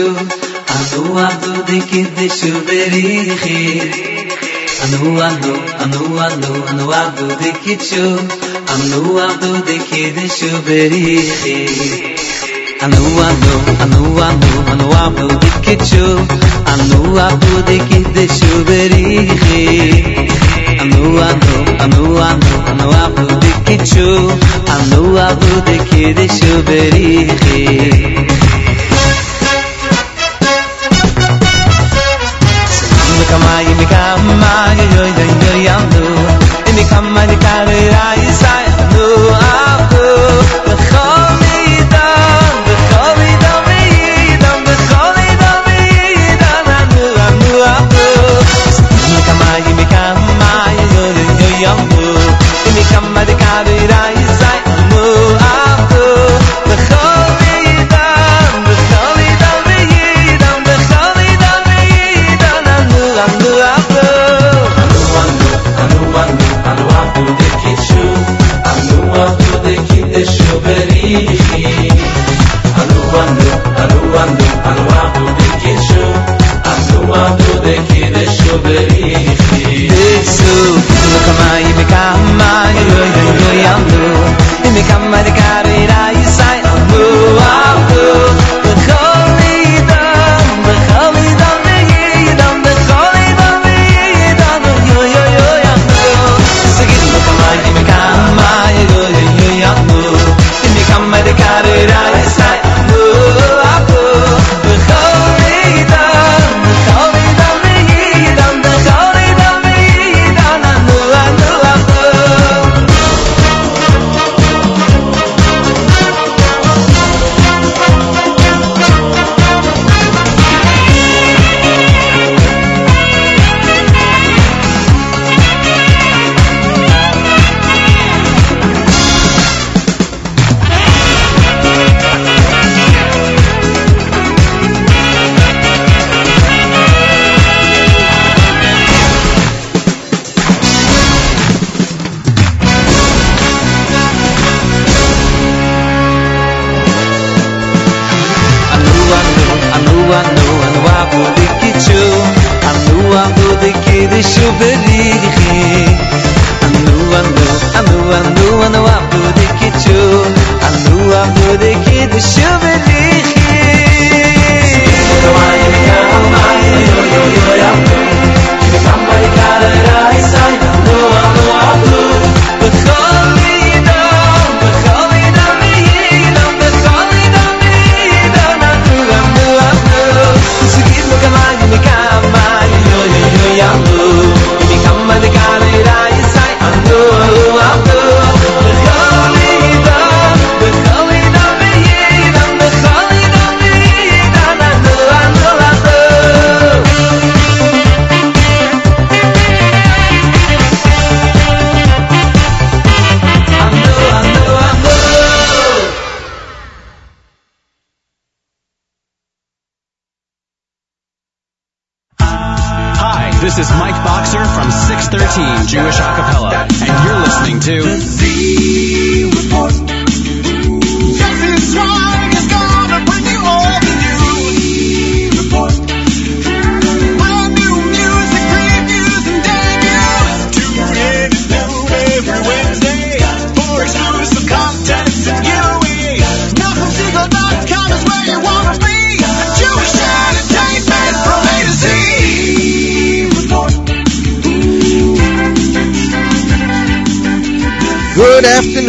abdu dikichu anu abdu dikidishu berichi anu anu anu anu anu abdu dikichu anu abdu dikidishu berichi anu anu anu anu anu abdu dikichu anu abdu dikidishu berichi anu anu anu anu anu abdu dikichu anu abdu dikidishu berichi kama imi kama yo yo yo yo yo yo yo yo yo yo yo yo yo yo yo kishu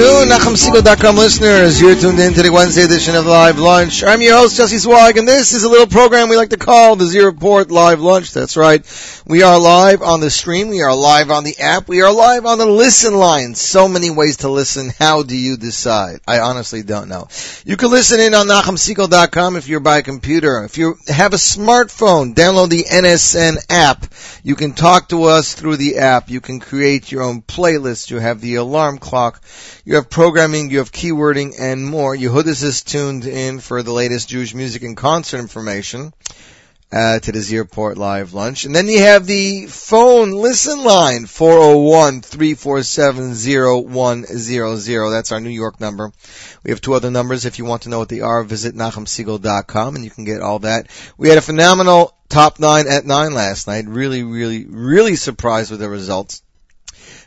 afternoon, NachumSegal.com listeners. You're tuned in to the Wednesday edition of Live Lunch. I'm your host, Yossi Zweig, and this is a little program we like to call the Z Report Live Lunch. That's right. We are live on the stream. We are live on the app. We are live on the listen line. So many ways to listen. How do you decide? I honestly don't know. You can listen in on NachumSegal.com if you're by computer. If you have a smartphone, download the NSN app. You can talk to us through the app. You can create your own playlist. You have the alarm clock. Have programming. You have keywording and more. Yehudis is tuned in for the latest Jewish music and concert information. uh, to the Z Report Live Lunch. And then you have the phone listen line, 401-347-0100. That's our New York number. We have two other numbers. If you want to know what they are, visit NachumSegal.com and you can get all that. We had a phenomenal top nine at nine last night. Really, really, really surprised with the results.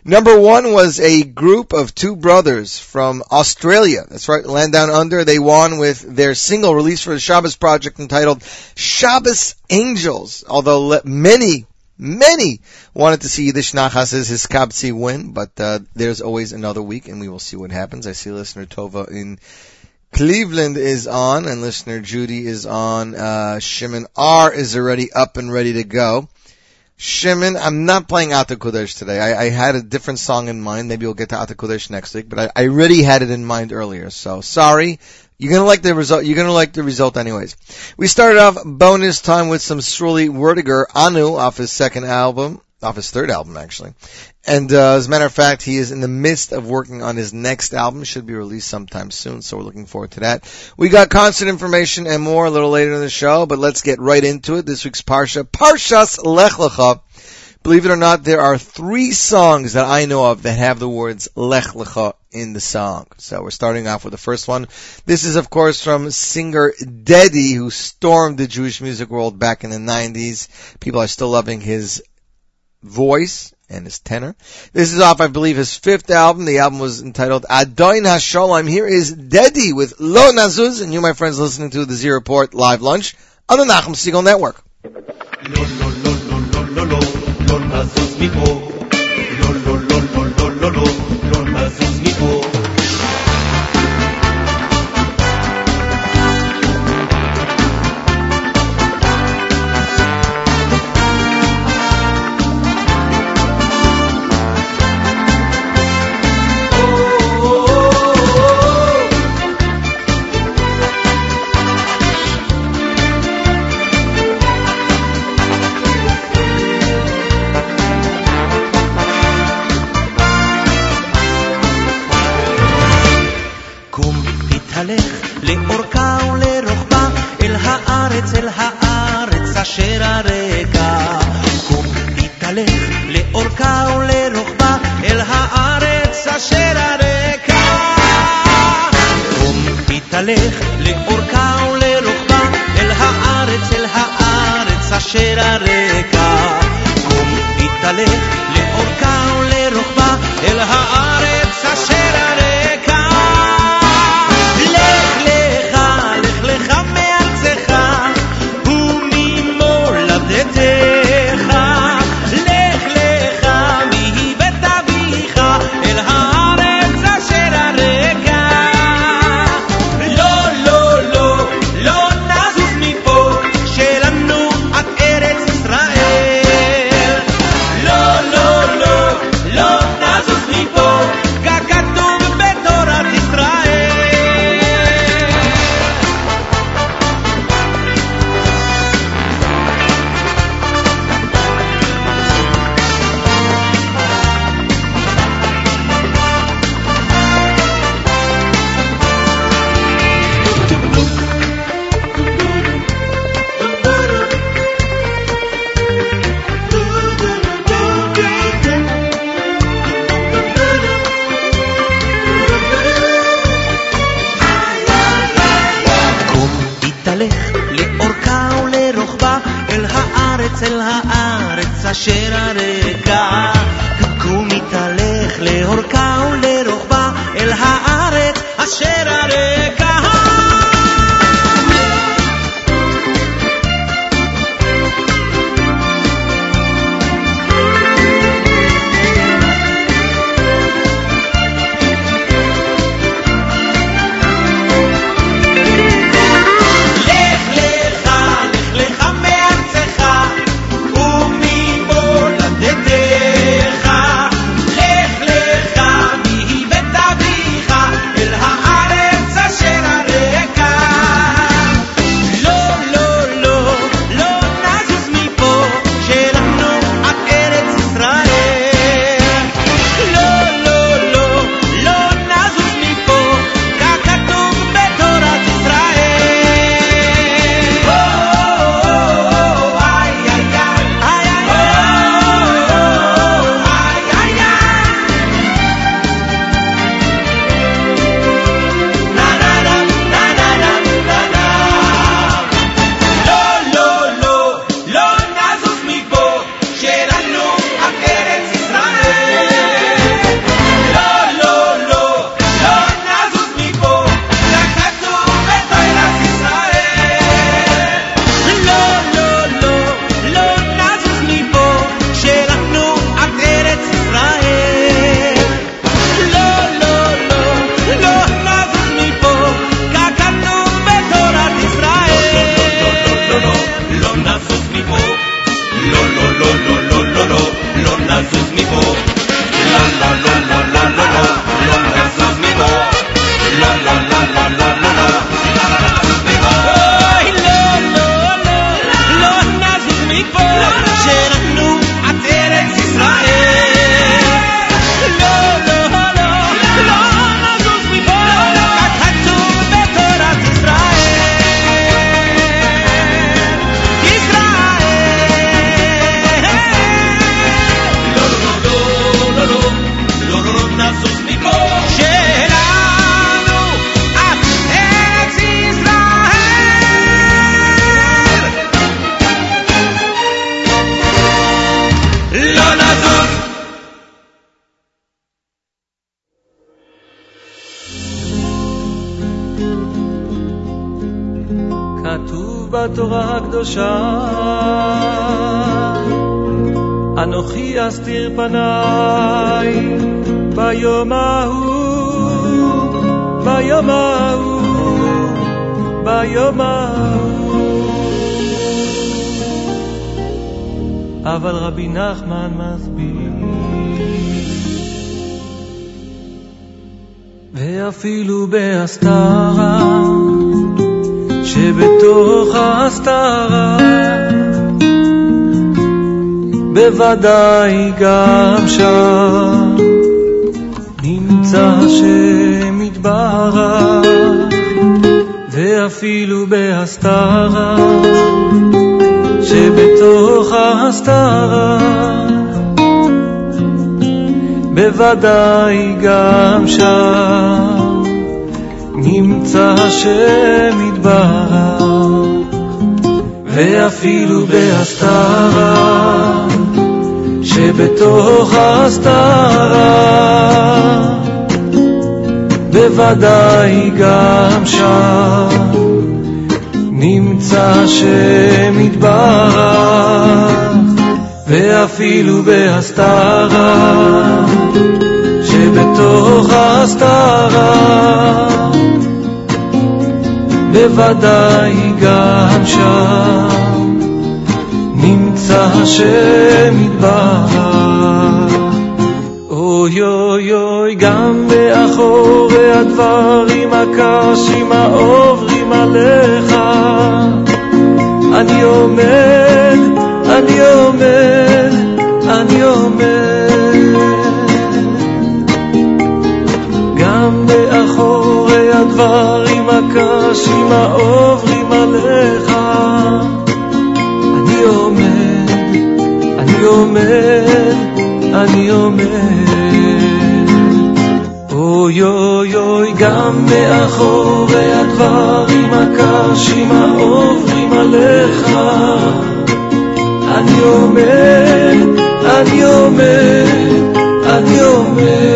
Number one was a group of two brothers from Australia. That's right, Land Down Under. They won with their single release for the Shabbos project entitled Shabbos Angels. Although many, many wanted to see Yiddish Nachas's Hiskabtzi win, but uh, there's always another week, and we will see what happens. I see listener Tova in Cleveland is on, and listener Judy is on. Uh, Shimon R is already up and ready to go. Shimon, I'm not playing Ata Kodesh today. I, I had a different song in mind. Maybe we'll get to Ata Kodesh next week, but I, I already had it in mind earlier. So sorry. You're gonna like the result. You're gonna like the result anyways. We started off bonus time with some Sruli Werdiger Anu off his second album, off his third album actually. And uh, as a matter of fact, he is in the midst of working on his next album. Should be released sometime soon, so we're looking forward to that. We got concert information and more a little later in the show, but let's get right into it. This week's Parsha, Parshas Lech Lecha. Believe it or not, there are three songs that I know of that have the words Lech Lecha in the song. So we're starting off with the first one. This is of course from singer Dedi, who stormed the Jewish music world back in the 90s. People are still loving his voice and his tenor. This is off, I believe, his fifth album. The album was entitled Adoin HaSholem. Here is Dedi with Lo Nazuz, and you, my friends, listening to the Z Report live lunch on the Nachum Segal Network. אצל הארץ אשר ארץ בתורה הקדושה. אנוכי אסתיר פניי ביום ההוא ביום ההוא ביום ההוא. אבל רבי נחמן מסביר ואפילו בהסתרה שבתוך ההסתרה בוודאי גם שם נמצא השם יתברך ואפילו בהסתרה שבתוך ההסתרה בוודאי גם שם נמצא השם יתברך ואפילו בהסתרה שבתוך ההסתרה בוודאי גם שם נמצא השם יתברך ואפילו בהסתרה שבתוך ההסתרה. בוודאי גם שם נמצא השם יתברך. אוי אוי אוי גם מאחורי הדברים הקשים העוברים עליך. אני עומד, הקשים העוברים עליך. אני עומד, אני עומד, אני עומד אוי אוי אוי גם מאחורי הדברים הקשים העוברים עליך. אני עומד, אני עומד, אני עומד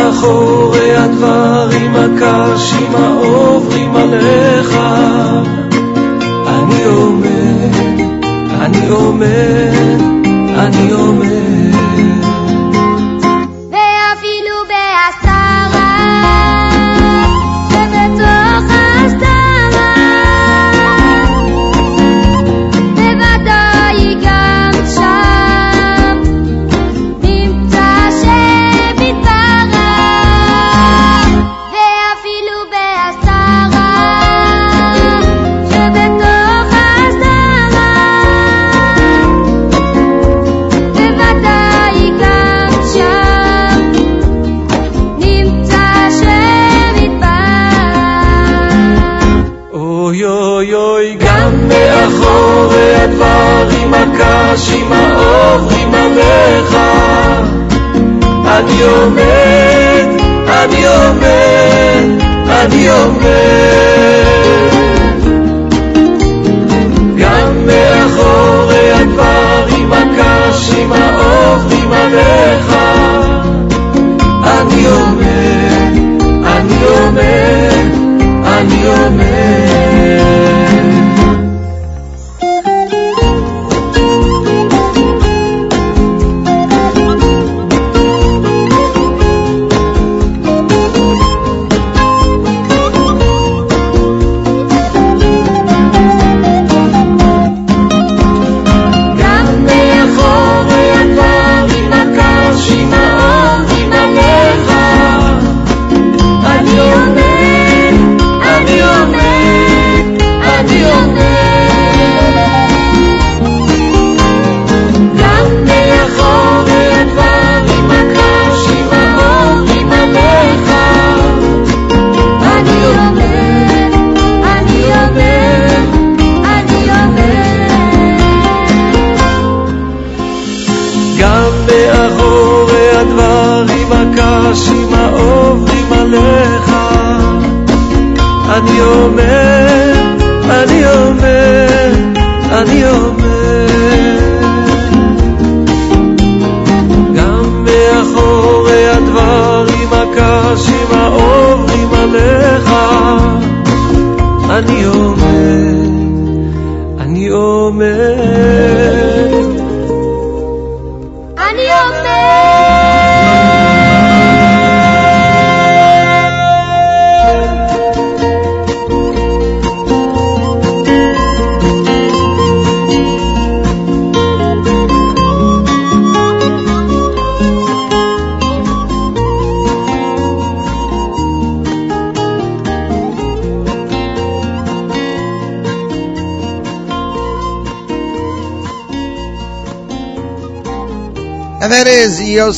מאחורי הדברים הקשים העוברים עליך. אני עומד, אני עומד, אני עומד adiós, ven, adiós, ven, adiós, ven.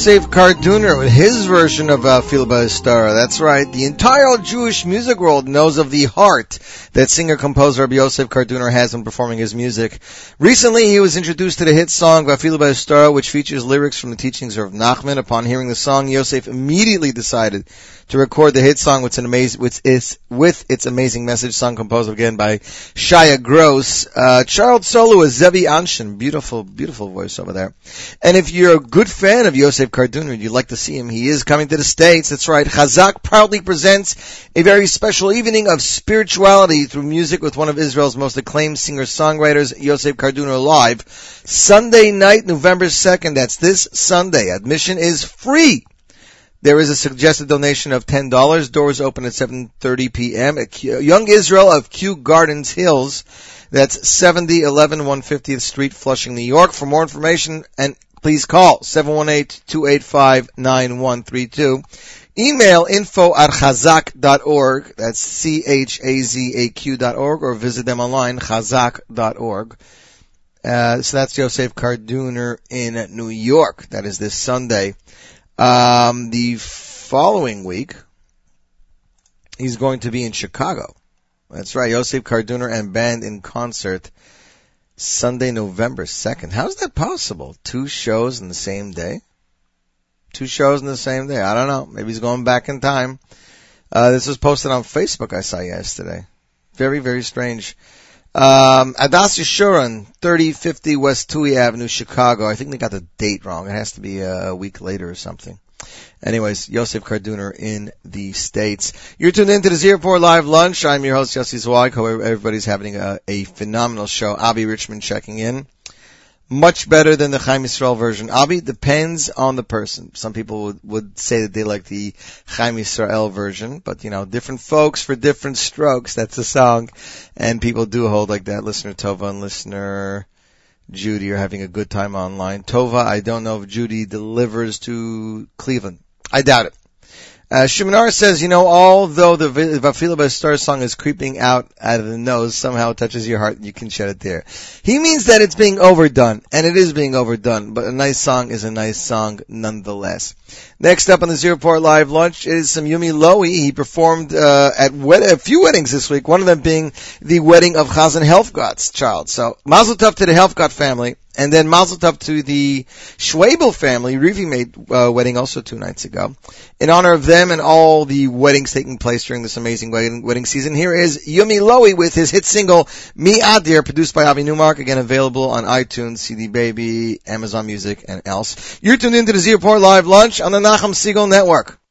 Yosef Karduner with his version of uh, Feel by a Star. That's right. The entire Jewish music world knows of the heart that singer-composer Yosef Karduner has when performing his music. Recently, he was introduced to the hit song Vafil by a Star, which features lyrics from the teachings of Nachman. Upon hearing the song, Yosef immediately decided to record the hit song with, an amazing, with, its, with its amazing message, song composed again by Shia Gross. Uh, Charles Solo is Zevi Anshin. Beautiful, beautiful voice over there. And if you're a good fan of Yosef Karduner, and you'd like to see him, he is coming to the States. That's right. Chazak proudly presents a very special evening of spirituality through music with one of Israel's most acclaimed singer-songwriters, Yosef Karduner Live. Sunday night, November 2nd. That's this Sunday. Admission is free. There is a suggested donation of $10. Doors open at 7.30 p.m. at Q- Young Israel of Kew Gardens Hills. That's 7011 150th Street, Flushing, New York. For more information, and please call 718-285-9132. Email info at chazak.org. That's C-H-A-Z-A-Q dot org or visit them online, chazak.org. Uh, so that's Joseph Karduner in New York. That is this Sunday. Um, the following week, he's going to be in Chicago. That's right, Yosef Karduner and band in concert Sunday, November 2nd. How's that possible? Two shows in the same day? Two shows in the same day. I don't know. Maybe he's going back in time. Uh, this was posted on Facebook I saw yesterday. Very, very strange. Um, Adas Yeshurun, 3050 West Touhy Avenue, Chicago. I think they got the date wrong. It has to be a week later or something. Anyways, Yosef Karduner in the States. You're tuned into the Z Report Live Lunch. I'm your host, Yossi Zweig. Hope everybody's having a, a phenomenal show. Avi Richmond checking in. Much better than the Chaim Yisrael version. Avi depends on the person. Some people would, would say that they like the Chaim Yisrael version, but you know, different folks for different strokes. That's the song. And people do hold like that. Listener Tova and listener Judy are having a good time online. Tova, I don't know if Judy delivers to Cleveland. I doubt it. Uh, Shimon R says, you know, although the Vafila by Star song is creeping out out of the nose, somehow it touches your heart and you can shed it there. He means that it's being overdone, and it is being overdone, but a nice song is a nice song nonetheless. Next up on the Z Report Live launch is some Yumi Lowy. He performed uh, at wed- a few weddings this week, one of them being the wedding of Chazan Helfgott's child. So, Mazel Tov to the Helfgott family. And then Mazel Tov to the Schwabel family, Rivi made uh, wedding also two nights ago. In honor of them and all the weddings taking place during this amazing wedding, wedding season, here is Yumi Lowy with his hit single Mi Adir, produced by Avi Newmark, again available on iTunes, CD Baby, Amazon Music, and else. You're tuned into the Z Report Live Lunch on the Nachum Segal Network.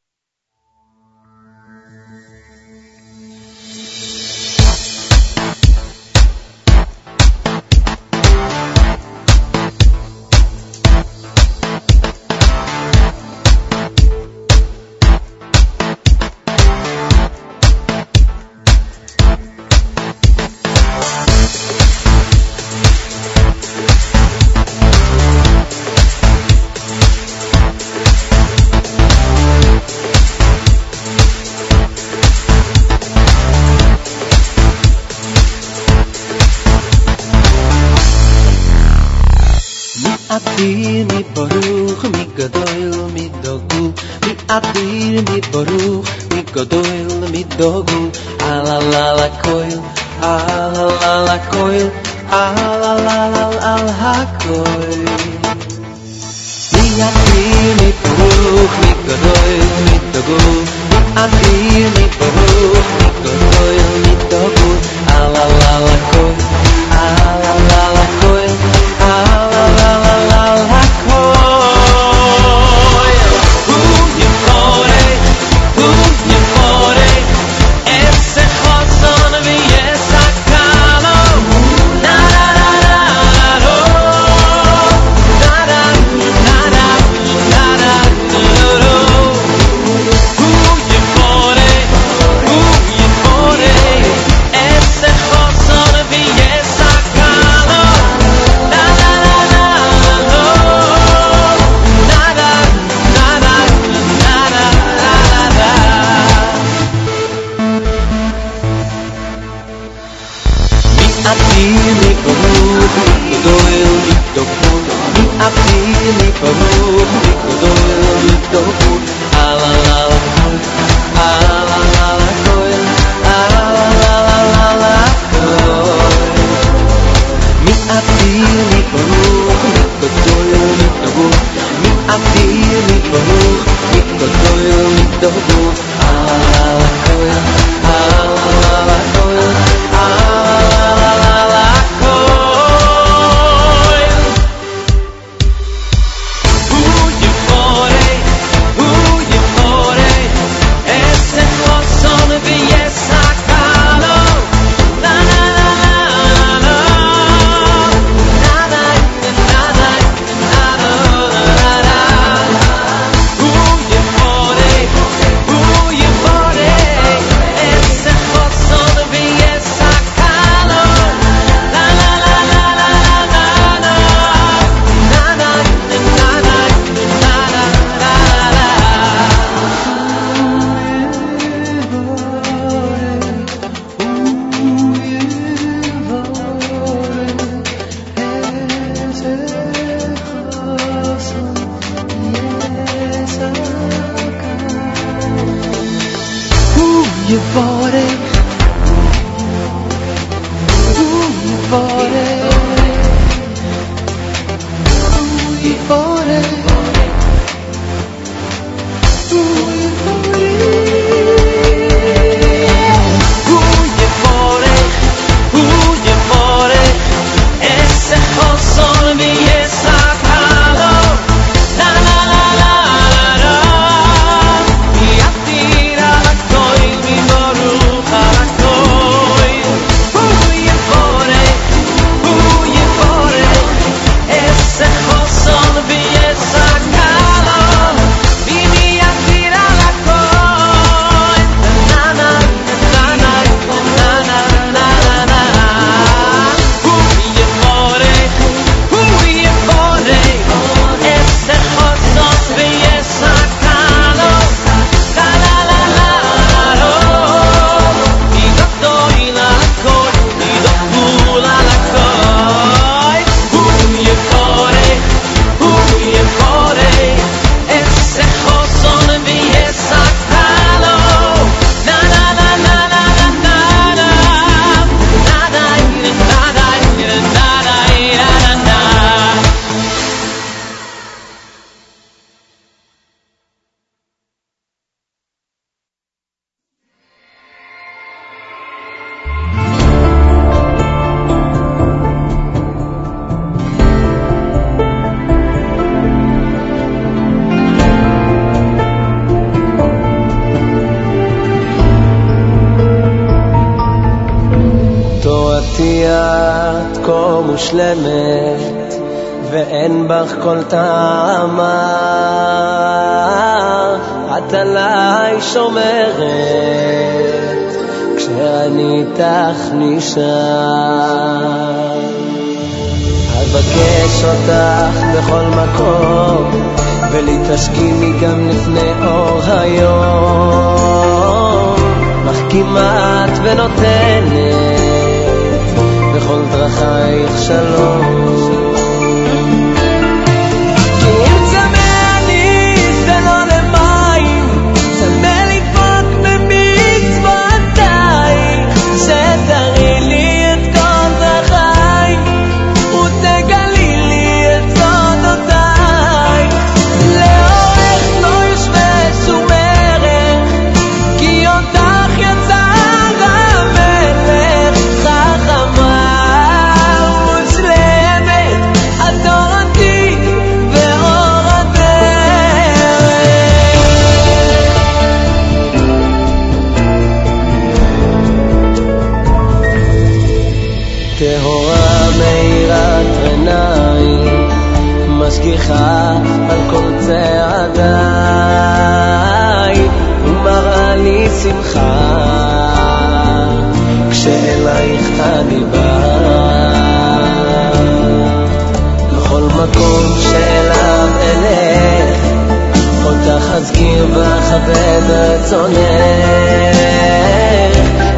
אזכיר ואכבד רצונך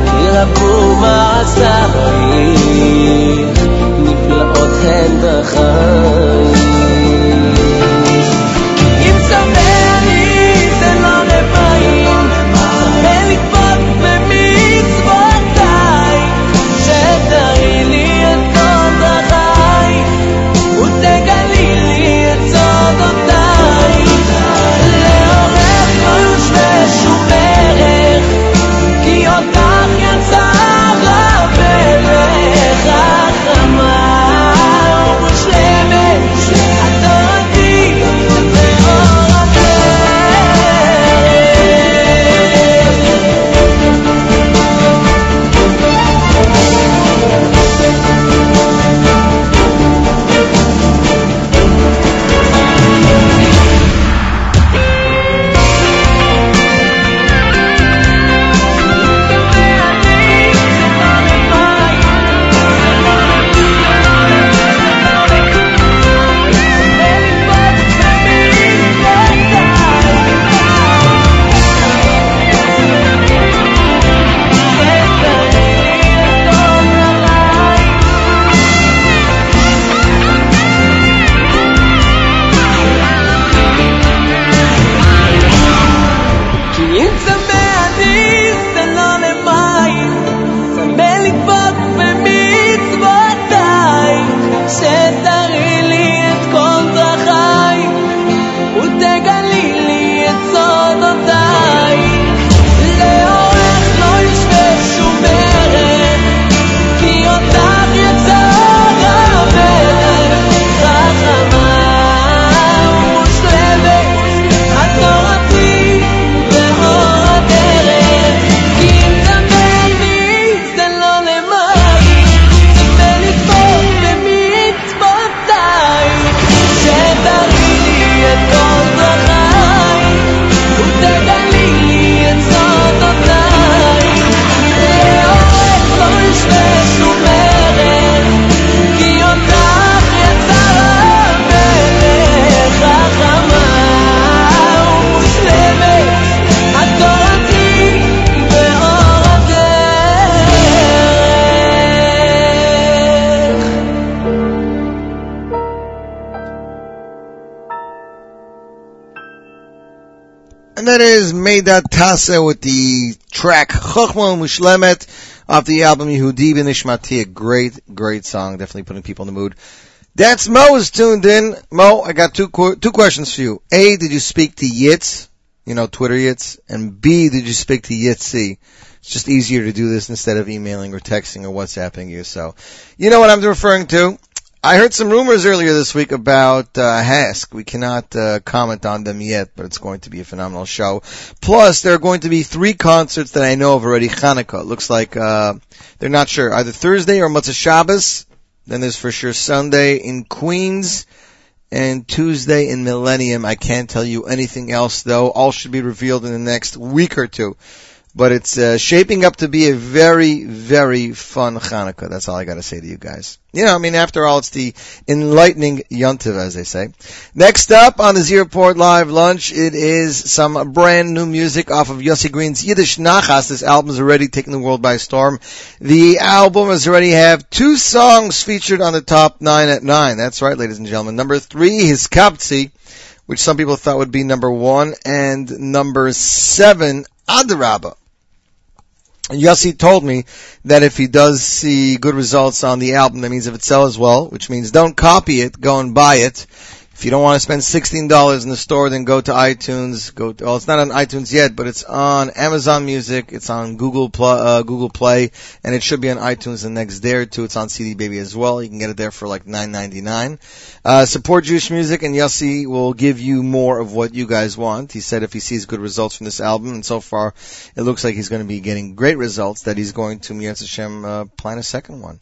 כי רבו מעשייך נפלאות הן בחיים Meydad Tasa with the track Chochma Mushlemet off the album Yehudi Benishmati. A great, great song. Definitely putting people in the mood. That's Mo is tuned in. Mo, I got two two questions for you. A, did you speak to Yitz? You know, Twitter Yitz? And B, did you speak to Yitzi? It's just easier to do this instead of emailing or texting or WhatsApping you. So, you know what I'm referring to. I heard some rumors earlier this week about uh, Hask. We cannot uh, comment on them yet, but it's going to be a phenomenal show. Plus, there are going to be three concerts that I know of already. Hanukkah It looks like uh, they're not sure either Thursday or Motzei Shabbos. Then there's for sure Sunday in Queens and Tuesday in Millennium. I can't tell you anything else though. All should be revealed in the next week or two. But it's uh, shaping up to be a very, very fun Hanukkah. That's all I got to say to you guys. You know, I mean, after all, it's the enlightening Yontiv, as they say. Next up on the Z Report Live Lunch, it is some brand new music off of Yossi Green's Yiddish Nachas. This album is already taking the world by storm. The album has already have two songs featured on the top nine at nine. That's right, ladies and gentlemen. Number three is Kapzi, which some people thought would be number one, and number seven, Adarabba. Yossi told me that if he does see good results on the album, that means if it sells well, which means don't copy it, go and buy it. If you don't want to spend $16 in the store, then go to iTunes. Go to, well, it's not on iTunes yet, but it's on Amazon Music. It's on Google uh, Google Play, and it should be on iTunes the next day or two. It's on CD Baby as well. You can get it there for like $9.99. Uh, support Jewish music, and Yossi will give you more of what you guys want. He said if he sees good results from this album, and so far it looks like he's going to be getting great results, that he's going to Miyaz Hashem uh, plan a second one.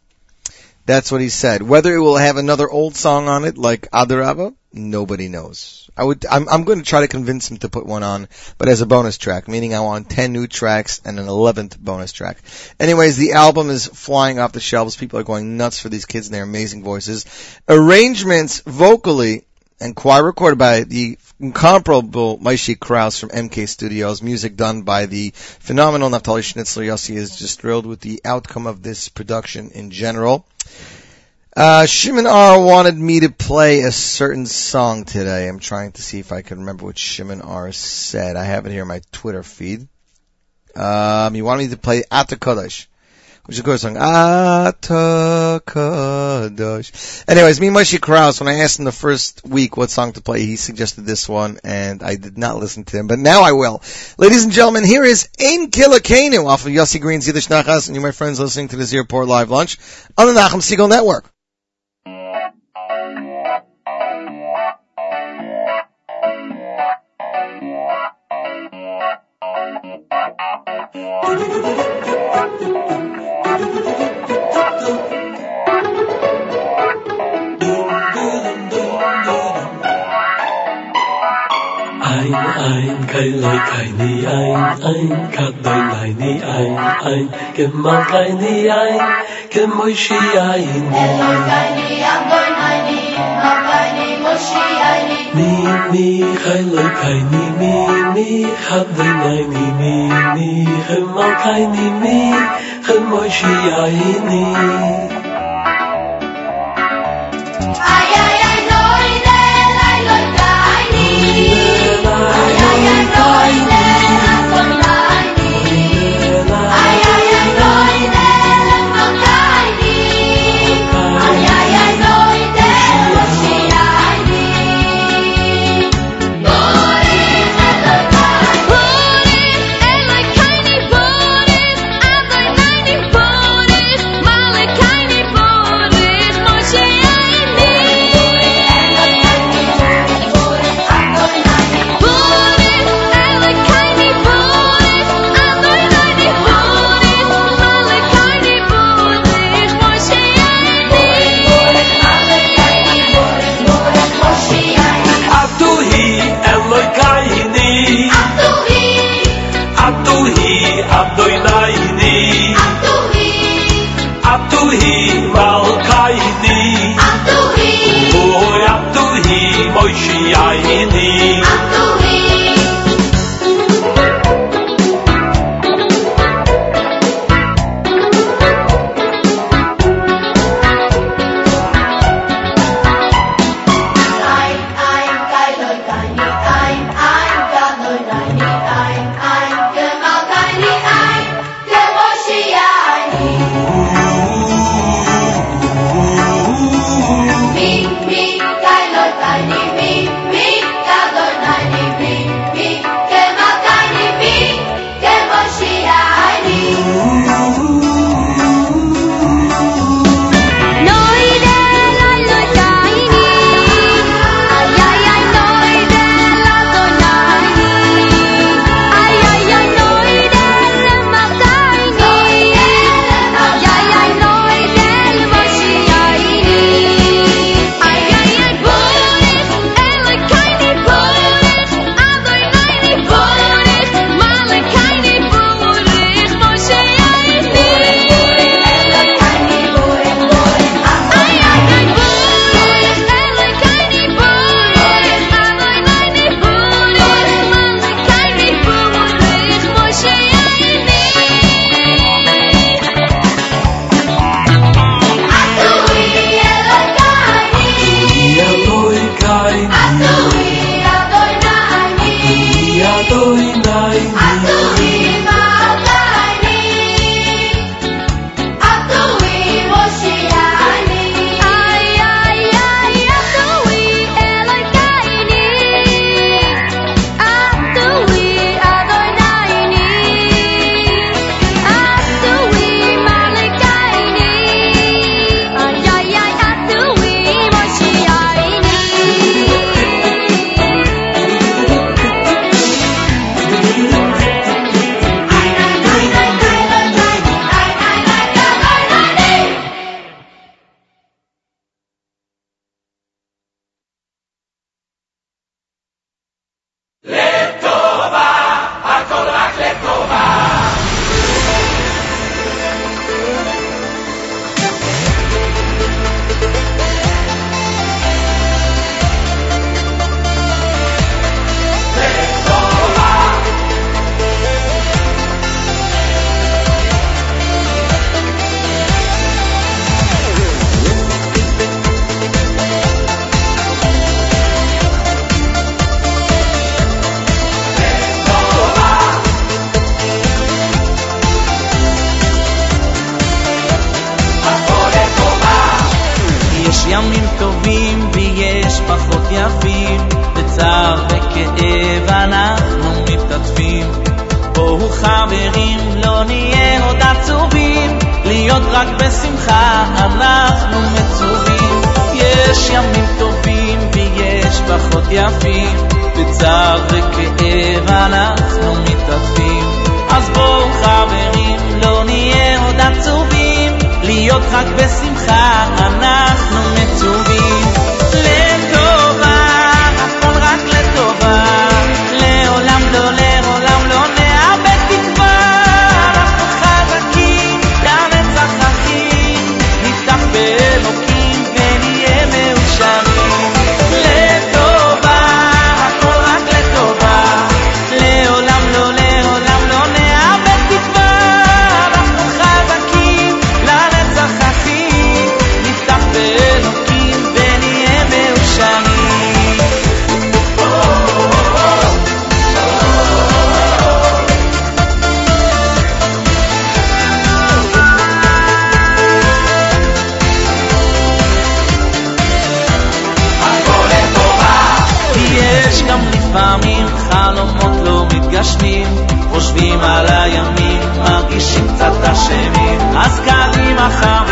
That's what he said. Whether it will have another old song on it, like Adarabba, nobody knows. I would, I'm, I'm going to try to convince him to put one on, but as a bonus track, meaning I want 10 new tracks and an 11th bonus track. Anyways, the album is flying off the shelves. People are going nuts for these kids and their amazing voices. Arrangements vocally and choir recorded by the incomparable Maishi Kraus from MK Studios. Music done by the phenomenal Naftali Schnitzler. Yossi is just thrilled with the outcome of this production in general. Uh, Shimon R wanted me to play a certain song today. I'm trying to see if I can remember what Shimon R said. I have it here in my Twitter feed. Um, he wanted me to play Ata Kodesh, which is a good song. Ata Kodesh. Anyways, me and Moshe Kraus, when I asked him the first week what song to play, he suggested this one, and I did not listen to him, but now I will. Ladies and gentlemen, here is Ein Kilakenu off of Yossi Green's Yiddish Nachas, and you, my friends, listening to this Z Report Live Lunch on the Nachum Segal Network. Thank you. Ein, ein, kein Lei, keine ein, ein, kadoi leini ein, ein, gemal keine ein, gemoishi ein. Mi, mi, kein Lei, keine mi, mi, kadoi leini mi, mi, gemal keine mi, gemoishi ein. Atuhi ويشي عيني השני, אז קדימה חמ...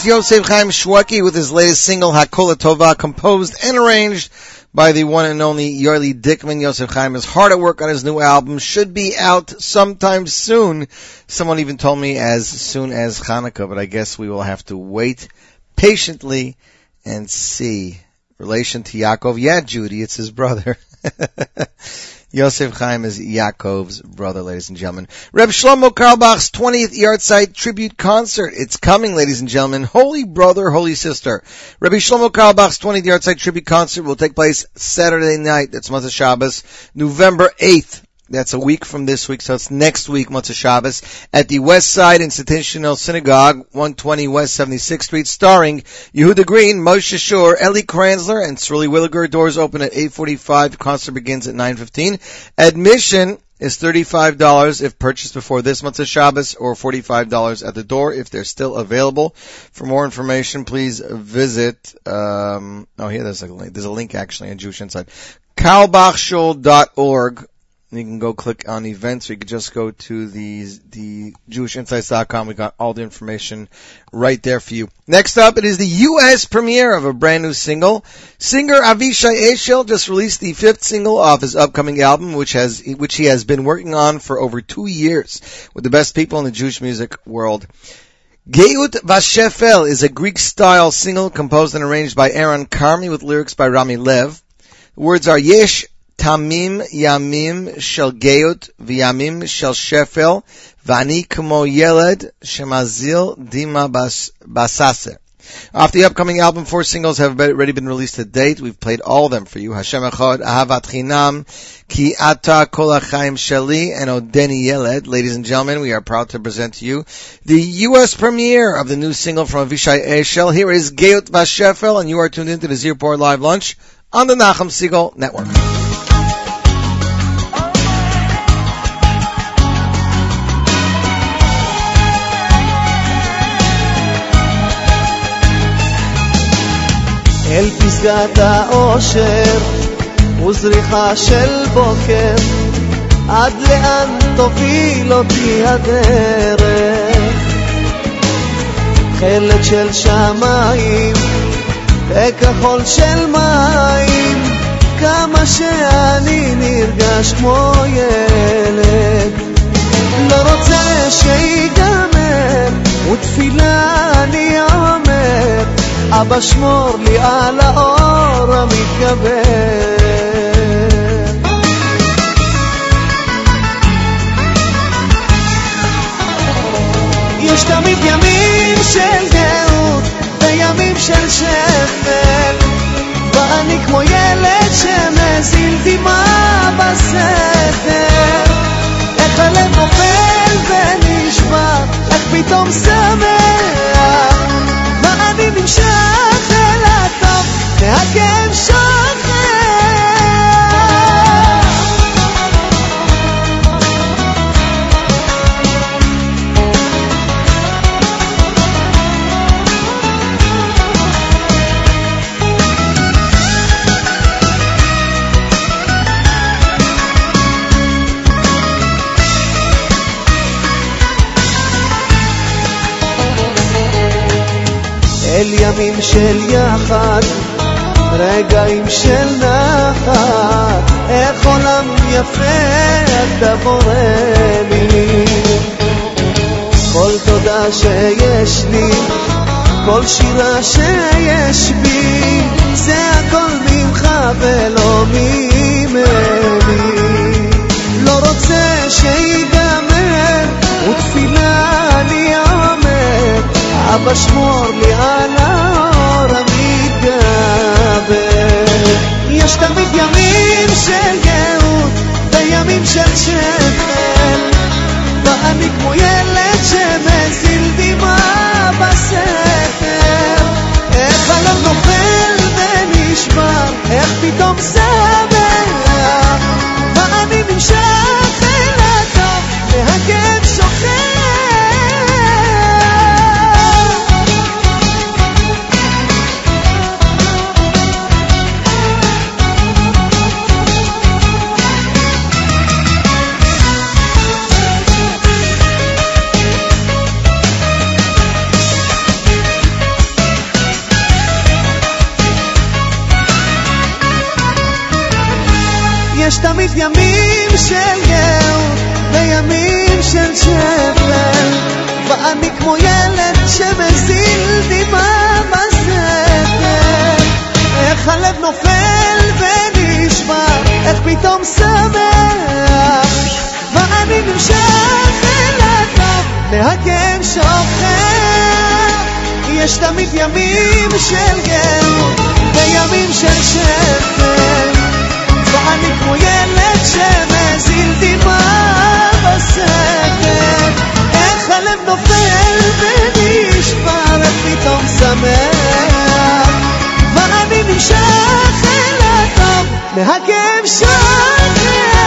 is Yosef Chaim Shweki with his latest single, Hakola Tova, composed and arranged by the one and only Yorli Dickman. Yosef Chaim is hard at work on his new album, should be out sometime soon. Someone even told me as soon as Hanukkah, but I guess we will have to wait patiently and see. Relation to Yaakov? Yeah, Judy, it's his brother. Yosef Chaim is Yaakov's brother, ladies and gentlemen. Reb Shlomo Carlebach's 20th Yahrzeit tribute concert. It's coming, ladies and gentlemen. Holy brother, holy sister. Reb Shlomo Carlebach's 20th Yahrzeit tribute concert will take place Saturday night. That's Motzei Shabbos, November 8th. That's a week from this week, so it's next week, Motzei Shabbos, at the West Side Institutional Synagogue, 120 West 76th Street, starring Yehuda Green, Moshe Shur, Ellie Kranzler, and Tzruli Williger. Doors open at 8.45. Concert begins at 9.15. Admission is $35 if purchased before this month's Shabbos or $45 at the door if they're still available. For more information, please visit, um, oh here there's a link, there's a link actually on Jewish Insight. Kalbachshul.org. You can go click on events or you can just go to the, the JewishInsights.com. We got all the information right there for you. Next up, it is the U.S. premiere of a brand new single. Singer Avishai Eshel just released the fifth single off his upcoming album, which has, which he has been working on for over two years with the best people in the Jewish music world. Geiut Vashefel is a Greek-style single composed and arranged by Aaron Carmi with lyrics by Rami Lev. The words are Yesh Tamim Yamim Shel Geut V'Yamim Shel Shefel Vani Kmo Yeled Shemazil Dima Bas- Basaser. Off the upcoming album, four singles have already been released to date. We've played all of them for you. Hashem Echad, Ahavat Chinam, Ki Ata Kol HaChaim Sheli, and Odeni Yeled. Ladies and gentlemen, we are proud to present to you the U.S. premiere of the new single from Avishai Eshel. Here is Geiut Vashefel, and you are tuned into the Z Report Live Lunch on the Nachum Segal Network. אל פסגת האושר וזריחה של בוקר עד לאן תוביל אותי הדרך? חלק של שמיים וכחול של מים כמה שאני נרגש כמו ילד. לא רוצה שיגמר ותפילה אני אומר אבא שמור לי על האור המתגבר. יש תמיד ימים של גאות וימים של שפל ואני כמו ילד שמזיל דמעה בסתר איך הלב נופל ונשבר איך פתאום שמח אני נמשך אל הטוב והכאב שוכח אל ימים של יחד, רגעים של נחת, איך עולם יפה אתה בורא לי. כל תודה שיש לי, כל שירה שיש בי, זה הכל ממך ולא ממני. לא רוצה שיגמר, ותפילה אני אבא שמור לי על האור המתגבר. יש תמיד ימים של גאות וימים של שפל, ואני כמו ילד שמזיל דמעה בסתר. איך הלב נופל ונשבר, איך פתאום שמח, יש ימים של גאות וימים של שפל ואני כמו ילד שמזיל דמעה בסתר איך הלב נופל ונשבר איך פתאום שמח. ואני נמשך אל הטוב מהכאב שוכח. יש תמיד ימים של גאות וימים של שפל ואני כמו ילד שמזיל דמעה בסתר איך הלב נופל ונשבר איך פתאום שמח? ואני נמשך אל הטוב מהכאב שוכח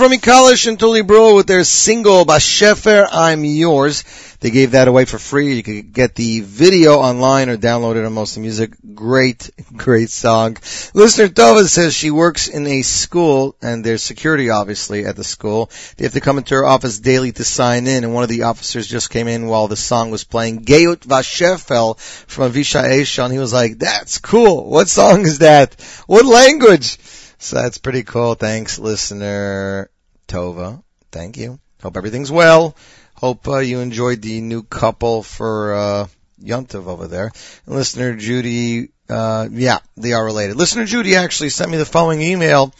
And that is Avrami Kalish and Tuli with their single Bashefer I'm Yours. They gave that away for free. You can get the video online or download it on Most Music. Great, great song. Listener Tova says she works in a school and there's security obviously at the school. They have to come into her office daily to sign in and one of the officers just came in while the song was playing Geiut Vashefel from Avisha Eshon. He was like, that's cool. What song is that? What language? So that's pretty cool. Thanks, listener Tova. Thank you. Hope everything's well. Hope uh, you enjoyed the new couple for uh, Yontiv over there. And listener Judy, uh, yeah, they are related. Listener Judy actually sent me the following email.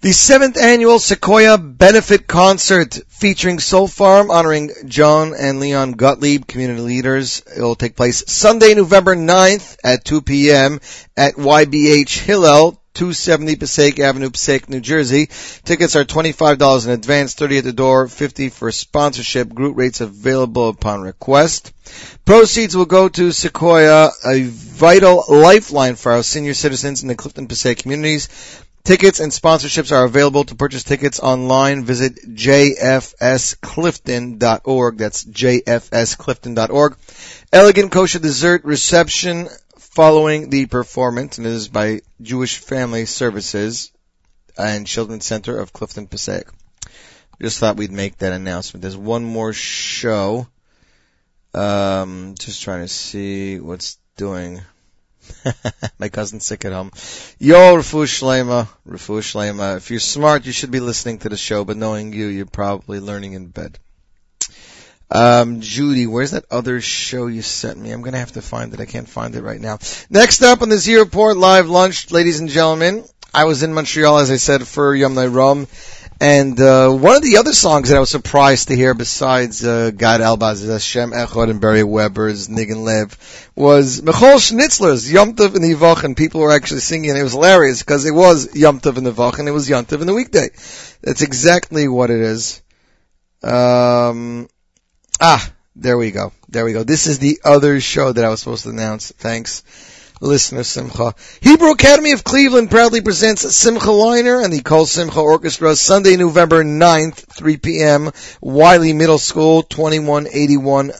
The seventh annual Sequoia Benefit Concert featuring Soul Farm honoring John and Leon Gottlieb, community leaders. It will take place Sunday, November 9th at 2 p.m. at YBH Hillel, 270 Passaic Avenue, Passaic, New Jersey. Tickets are $25 in advance, 30 at the door, 50 for sponsorship. Group rates available upon request. Proceeds will go to Sequoia, a vital lifeline for our senior citizens in the Clifton Passaic communities. Tickets and sponsorships are available to purchase tickets online. Visit jfsclifton.org. That's jfsclifton.org. Elegant kosher dessert reception following the performance, and is by Jewish Family Services and Children's Center of Clifton Passaic. Just thought we'd make that announcement. There's one more show. Um, just trying to see what's doing. My cousin's sick at home. Yo, Rafu Shlema, Rafu Shlema. If you're smart, you should be listening to the show, but knowing you, you're probably learning in bed. Um, Judy, where's that other show you sent me? I'm gonna have to find it. I can't find it right now. Next up on the Z Report live lunch, ladies and gentlemen, I was in Montreal, as I said, for Yom Rom. And uh, one of the other songs that I was surprised to hear, besides uh, Gad Elbaz, Hashem Echad, and Beri Weber's Nigan Lev, was Michoel Schnitzler's Yom Tov in the Yivach, and people were actually singing, and it was hilarious because it was Yom Tov in the Yivach, and it was Yom Tov in the weekday. That's exactly what it is. Um, ah, There we go. There we go. This is the other show that I was supposed to announce. Thanks, listener Simcha. Hebrew Academy of Cleveland proudly presents Simcha Leiner and the Kol Simcha Orchestra Sunday, November 9th, 3 p.m. Wiley Middle School, 2181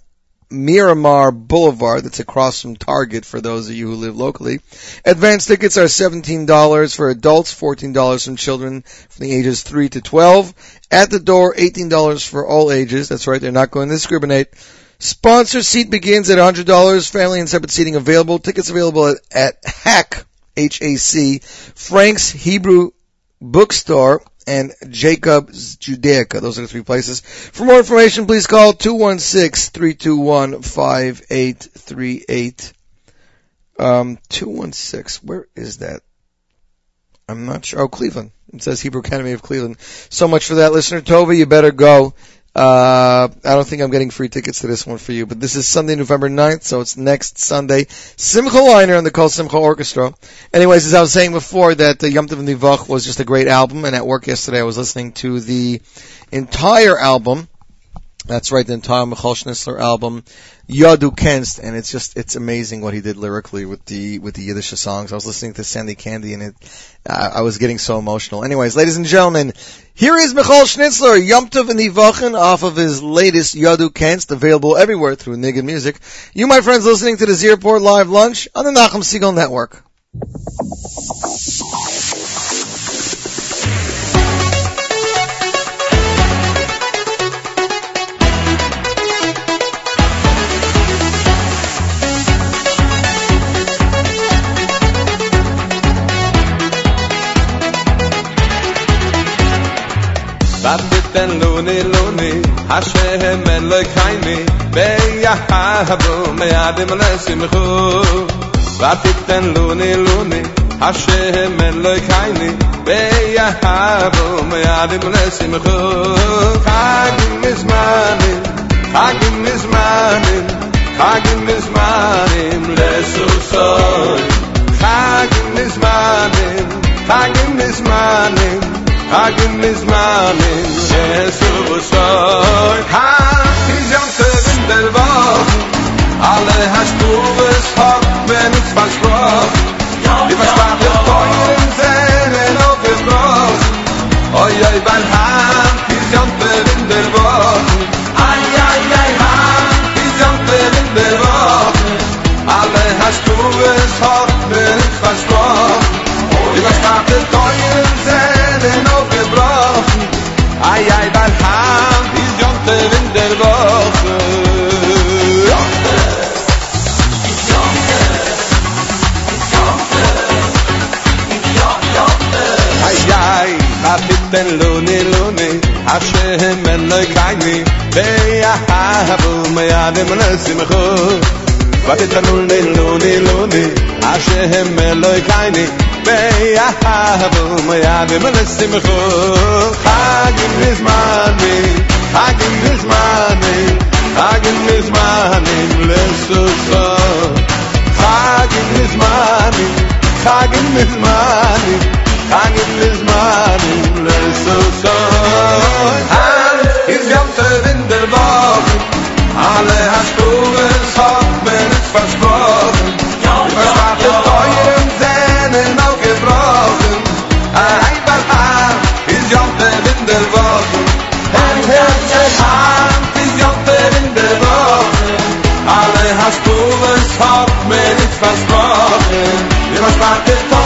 Miramar Boulevard. That's across from Target for those of you who live locally. Advance tickets are $17 for adults, $14 from children from the ages 3 to 12. At the door, $18 for all ages. That's right, they're not going to discriminate. Sponsor seat begins at $100. Family and separate seating available. Tickets available at, at Hack, H-A-C, Frank's Hebrew Bookstore, and Jacob's Judaica. Those are the three places. For more information, please call 216-321-5838. Um, 216, where is that? I'm not sure. Oh, Cleveland. It says Hebrew Academy of Cleveland. So much for that, listener Tova. You better go. Uh, I don't think I'm getting free tickets to this one for you, but this is Sunday, November 9th, so it's next Sunday. Simcha Leiner and the Kol Simcha Orchestra. Anyways, as I was saying before, that the Yom Tov Nivach was just a great album, and at work yesterday I was listening to the entire album. That's right, the entire Michoel Schnitzler album, Yadu Kenst, and it's just, it's amazing what he did lyrically with the, with the Yiddish songs. I was listening to Sandy Candy and it, uh, I was getting so emotional. Anyways, ladies and gentlemen, here is Michoel Schnitzler, Yom Tov Nivachen, off of his latest Yadu Kenst, available everywhere through Niggin Music. You, my friends, listening to the Z Report Live Lunch on the Nachum Segal Network. השם אלוהיני, ויחבו מידים לשמחו. ותיתן לוני לוני, השם אלוהיני, ויחבו מידים לשמחו. חגים מזמנים, חגים מזמנים, חגים מזמנים לסוסוי. חגים מזמנים, חגים מזמנים, hagen mis man in jesus was war seven del war alle hast du was hab wenn ich was war wir was war der toll in auf es war oi oi ban han in seven del war ay ay ay han seven del alle hast du hab wenn ich was was war der Ay ay bal ham biz jonte in der woche bin lune lune a shem men le kayni ve ya hab me ya dem le simkhu Vate tanul ne lune lune ashe hem meloy kaini be ahavu maya be mnesim kho hag in this money hag in this money hag in this money bless us all hag in this money hag in this money hag in this money bless Ich hab mir nicht versprochen. Ich hab mir nicht versprochen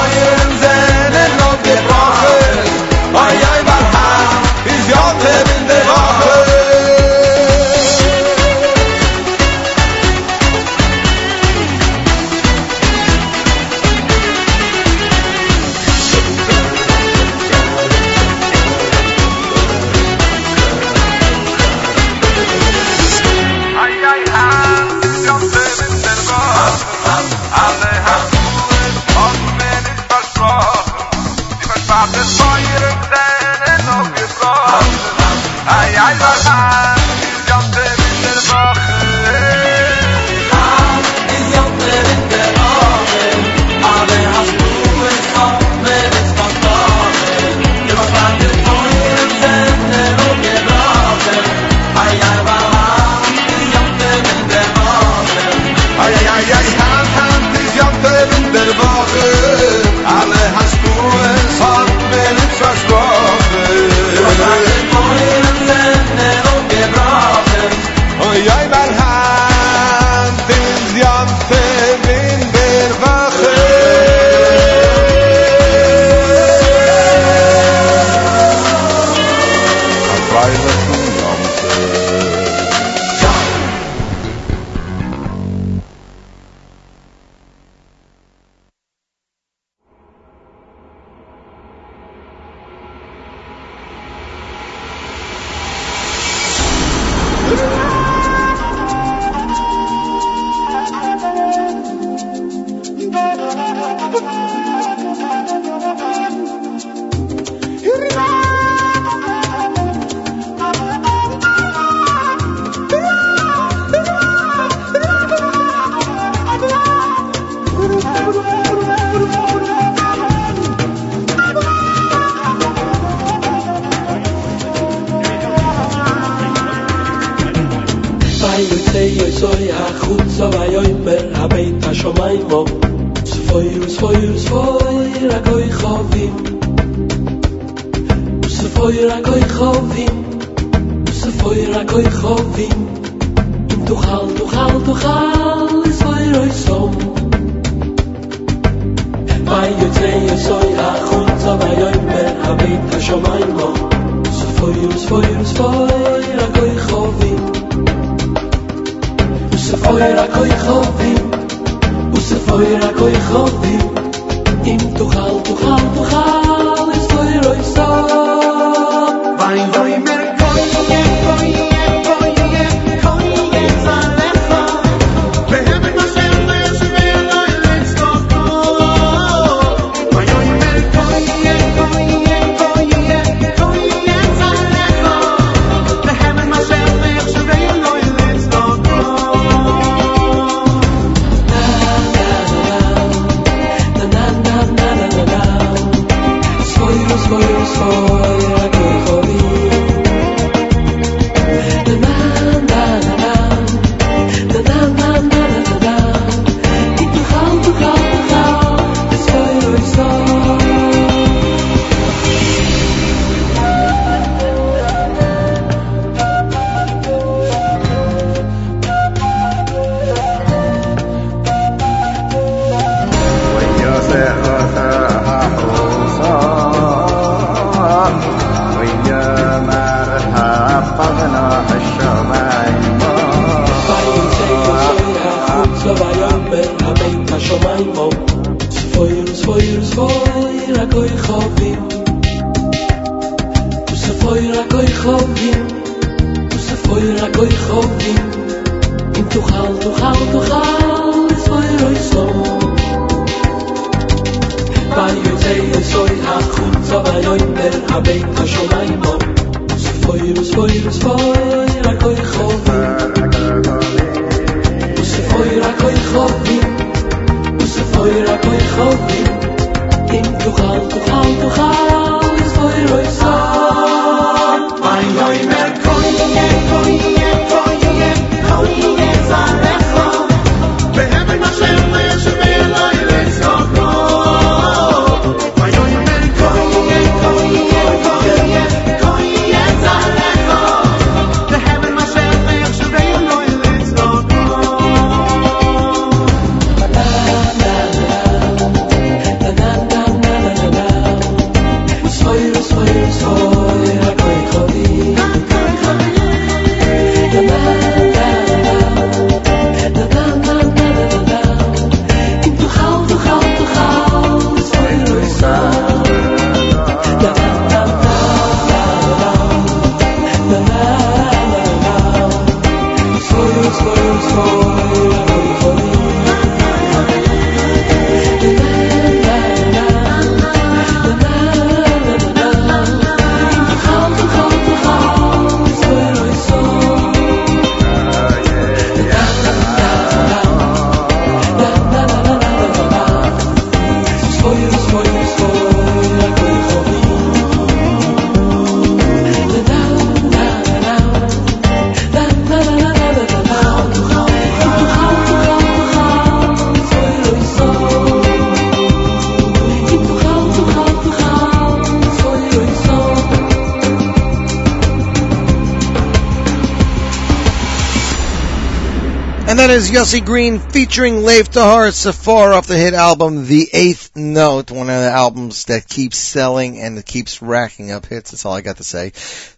is Yossi Green featuring Leif Tahar Safar off the hit album The Eighth Note, one of the albums that keeps selling and keeps racking up hits. That's all I got to say.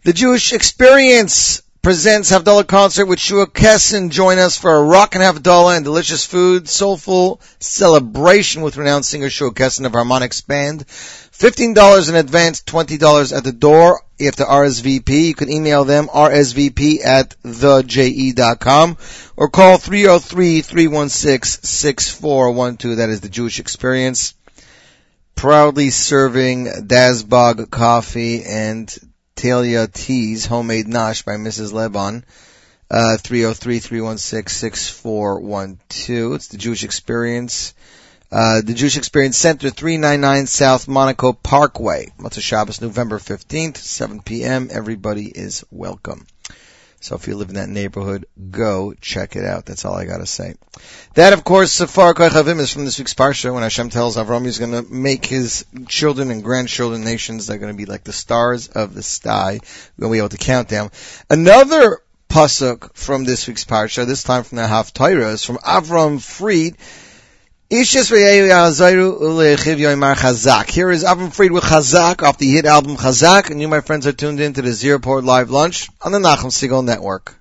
The Jewish Experience presents Havdalah concert with Shua Kessin. Join us for a rockin' Havdalah and delicious food, soulful celebration with renowned singer Shua Kessin of Harmonics Band. $15 in advance, $20 at the door if the RSVP, you can email them rsvp at theje.com or call 303-316-6412. That is the Jewish Experience. Proudly serving Dazbog coffee and Talia teas, homemade nosh by Mrs. Lebon. Uh, 303-316-6412. It's the Jewish Experience. Uh, the Jewish Experience Center, 399 South Monaco Parkway. Motzei Shabbos, November 15th, 7 p.m. Everybody is welcome. So if you live in that neighborhood, go check it out. That's all I gotta say. That, of course, Safar Koichavim is from this week's Parsha when Hashem tells Avram he's gonna make his children and grandchildren nations that are gonna be like the stars of the sky. We're gonna be able to count them. Another pasuk from this week's Parsha, this time from the Haftarah, is from Avram Fried. Here is Avram Fried with Chazak off the hit album Chazak, and you, my friends, are tuned in to the Z Report Live Lunch on the Nachum Segal Network.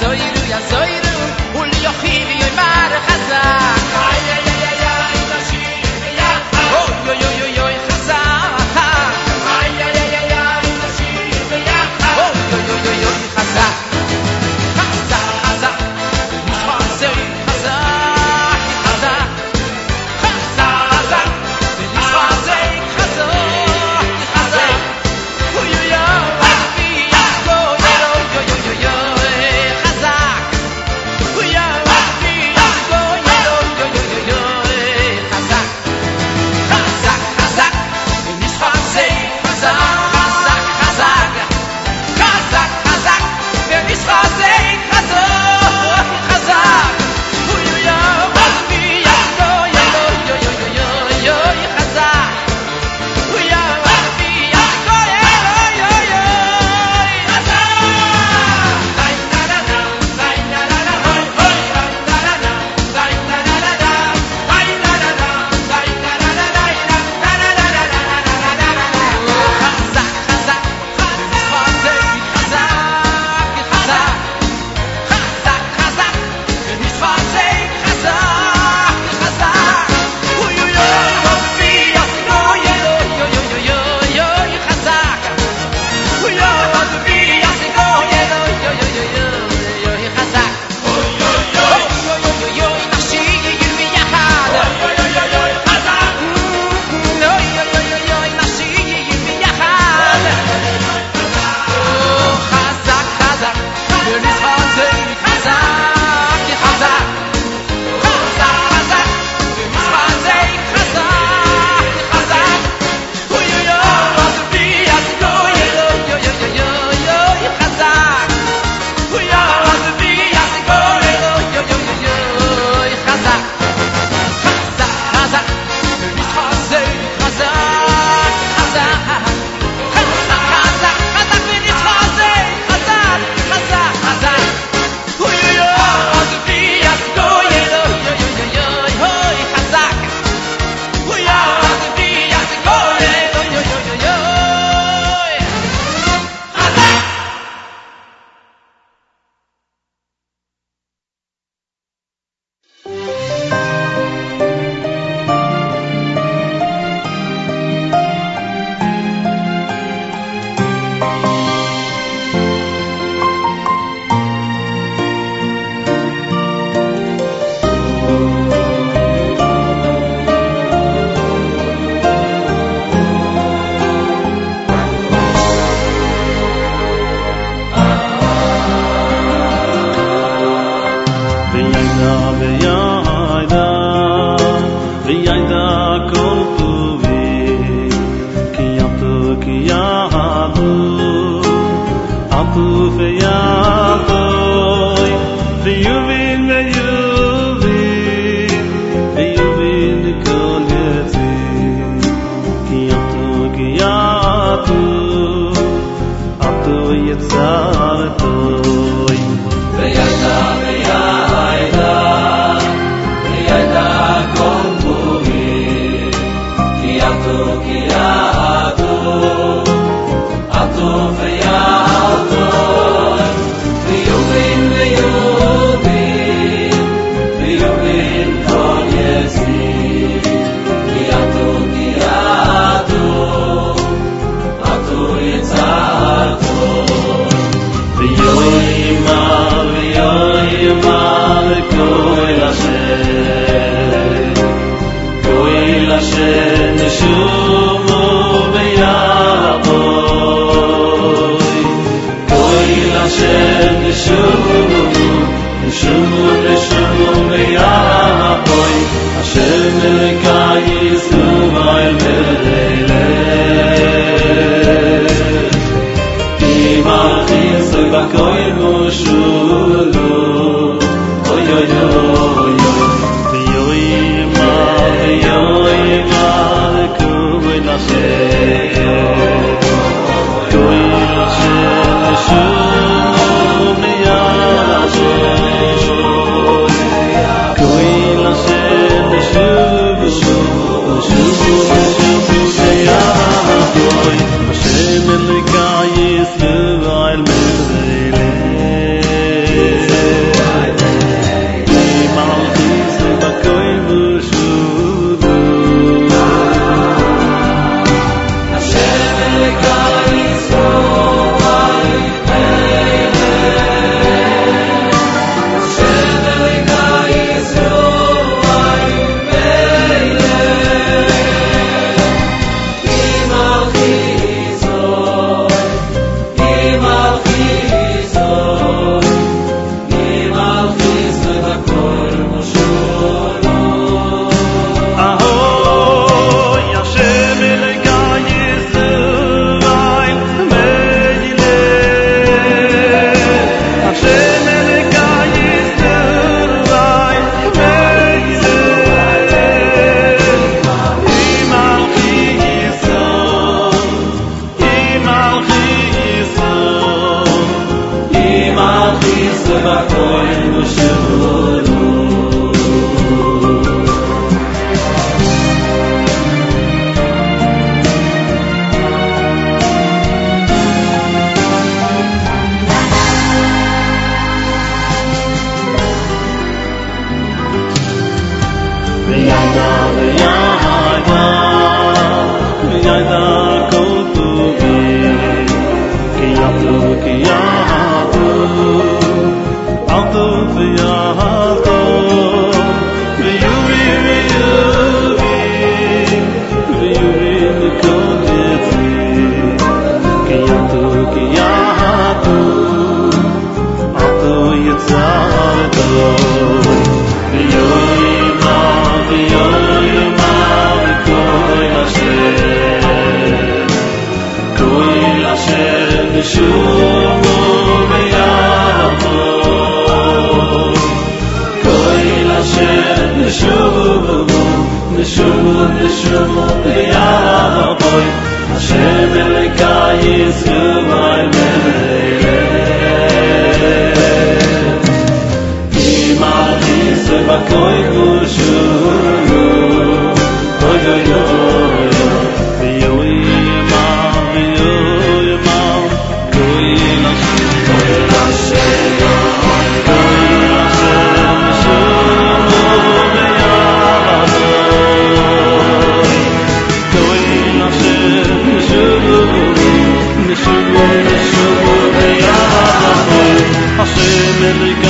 soy דע ya soy יא היי יא יא Hashem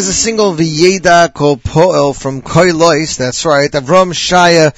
is a single Veyada Kol Poel from KOLOS. That's right. Avram Shaya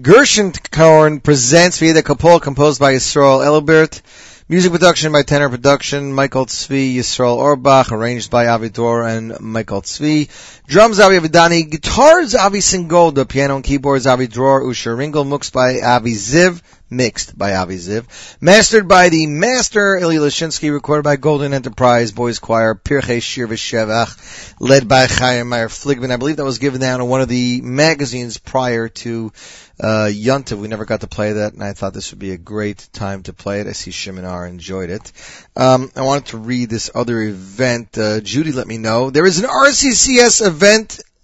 Gershonkorn presents Veyada Kol composed by Yisrael Elbert. Music production by Tenor Production, Michael Tzvi, Yisrael Orbach, arranged by Avidor and Michael Tzvi. Drums Avi Avidani, guitars Avi Singolda, piano and keyboards Avi Dror, Usher Ringel, mixed by Avi Ziv, mixed by Avi Ziv. Mastered by the master Ilya Lashinsky, recorded by Golden Enterprise Boys Choir, Pirchei Shir V'Shevach, led by Chaim Meyer Fligman. I believe that was given down in one of the magazines prior to uh. We never got to play that, and I thought this would be a great time to play it. I see Shimon R enjoyed it. Um, I wanted to read this other event. Uh, Judy let me know. There is an RCCS event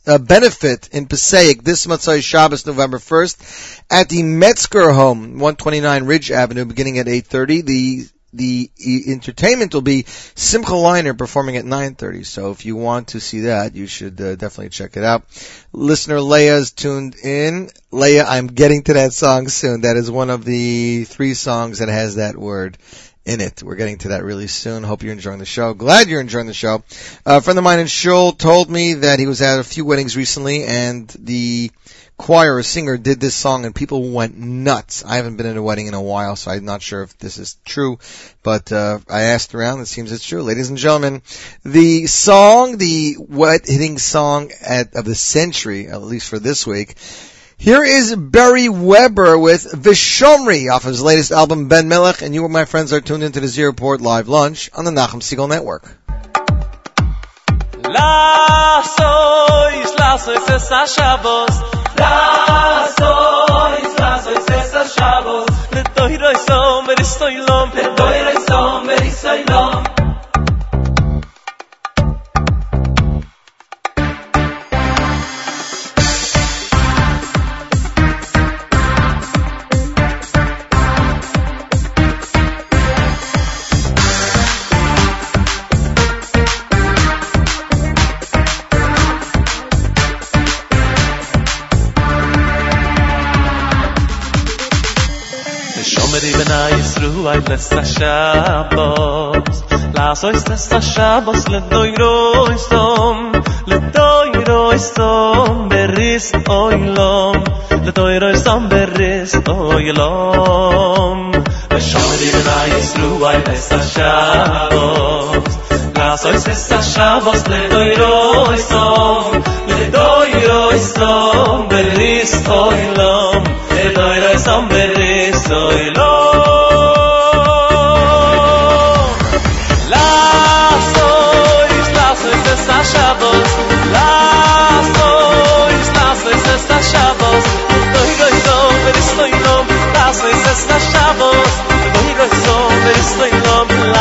uh, benefit in Passaic this Motzei Shabbos, November 1st, at the Metzger home, 129 Ridge Avenue, beginning at 8.30. The the entertainment will be Simcha Leiner performing at 9:30. So if you want to see that, you should uh, definitely check it out. Listener Leia's tuned in. Leia, I'm getting to that song soon. That is one of the three songs that has that word in it. We're getting to that really soon. Hope you're enjoying the show. Glad you're enjoying the show. a friend of mine in Shul told me that he was at a few weddings recently and the choir or singer did this song and people went nuts. I haven't been at a wedding in a while, so I'm not sure if this is true, but uh, I asked around. It seems it's true. Ladies and gentlemen, the song, the wet hitting song at, of the century, at least for this week, here is Beri Weber with Vishomri off his latest album Ben Melech, and you, and my friends, are tuned into the Z Report Live Lunch on the Nachum Segal Network. ay les ta shabos la so ist es ta shabos le doy ro istom le doy ro istom beris oy lom. Le doy ro istom beris oy lom. Le shomer di na is ru ay les ta shabos la so ist es ta shabos le doy ro istom le doy ro istom beris oy lom. Le doy ro istom beris oy lom.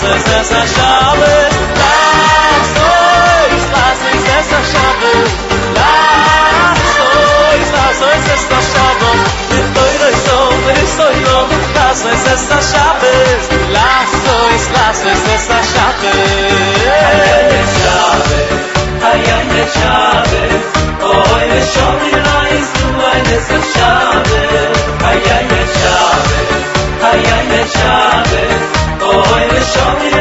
lass uns es a Schabes, lass uns, lass uns es a Schabes, lass uns, lass uns es a Schabes, mit teure Sohn, mit teure lass uns a a oh, heute a Schabes, essa Shabbos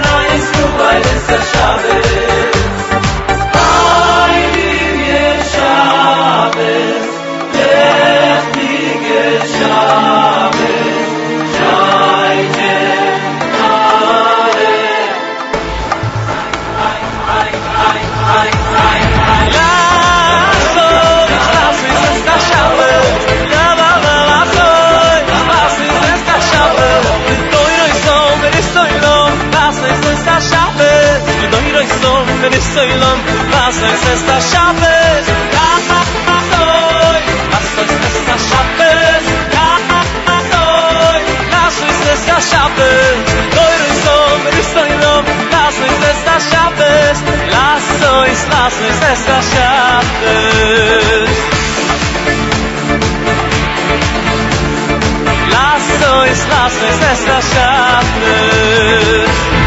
soilom Was soll es da schaffes? Ha ha ha toi Was soll es da schaffes? Ha ha ha toi Was soll es da schaffes? Teure soilom, er ist soilom Was soll es da? Lass uns, lass uns es Lass uns, lass uns es da Lass uns, lass uns es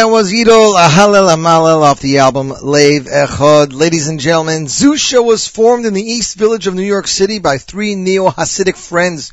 that was Yidol Ahalel Amalel off the album Lave Echod. Ladies and gentlemen, Zusha was formed in the East Village of New York City by three neo-Hasidic friends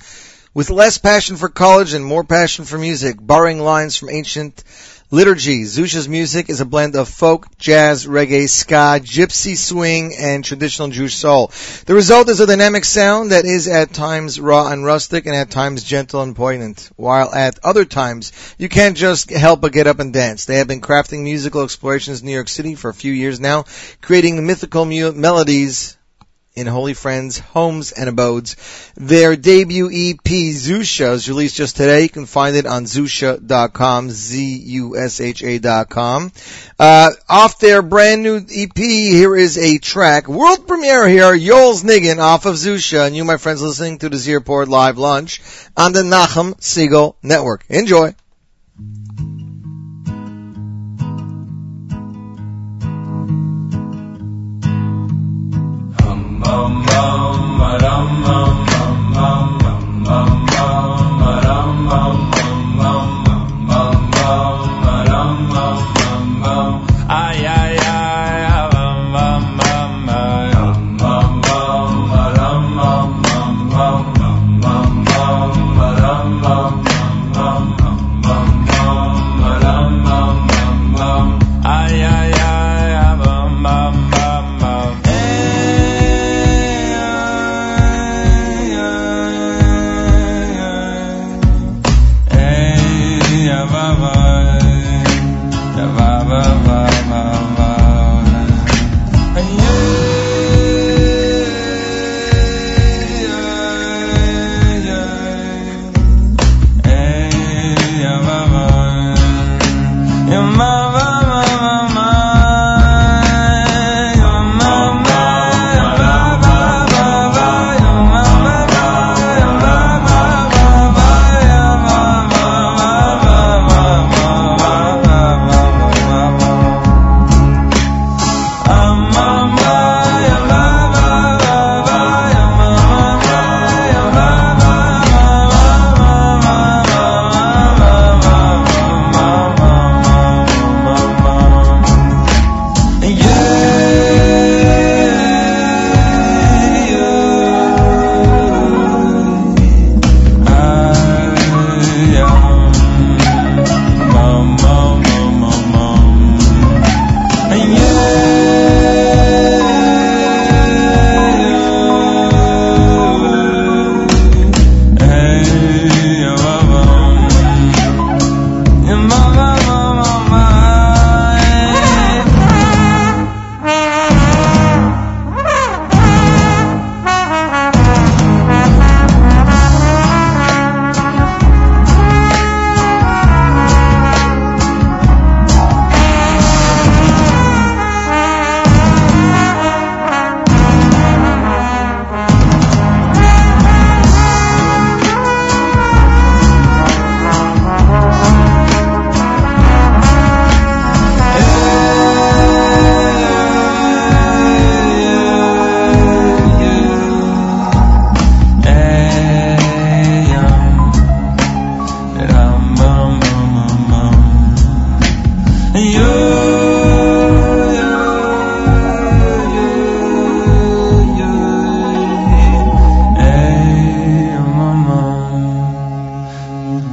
with less passion for college and more passion for music, borrowing lines from ancient Liturgy, Zusha's music is a blend of folk, jazz, reggae, ska, gypsy swing, and traditional Jewish soul. The result is a dynamic sound that is at times raw and rustic and at times gentle and poignant, while at other times you can't just help but get up and dance. They have been crafting musical explorations in New York City for a few years now, creating mythical mu- melodies in Holy Friends Homes and Abodes. Their debut EP, Zusha, is released just today. You can find it on Zusha.com, Z-U-S-H-A dot com. Uh, off their brand new EP, here is a track, world premiere here, Yoels Nigun off of Zusha, and you, my friends, listening to the Z Report Live Lunch on the Nachum Segal Network. Enjoy. Ay,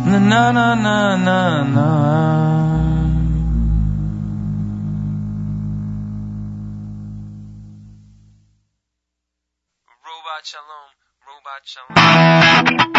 Na na na na na na. Robot Shalom, Robot Shalom.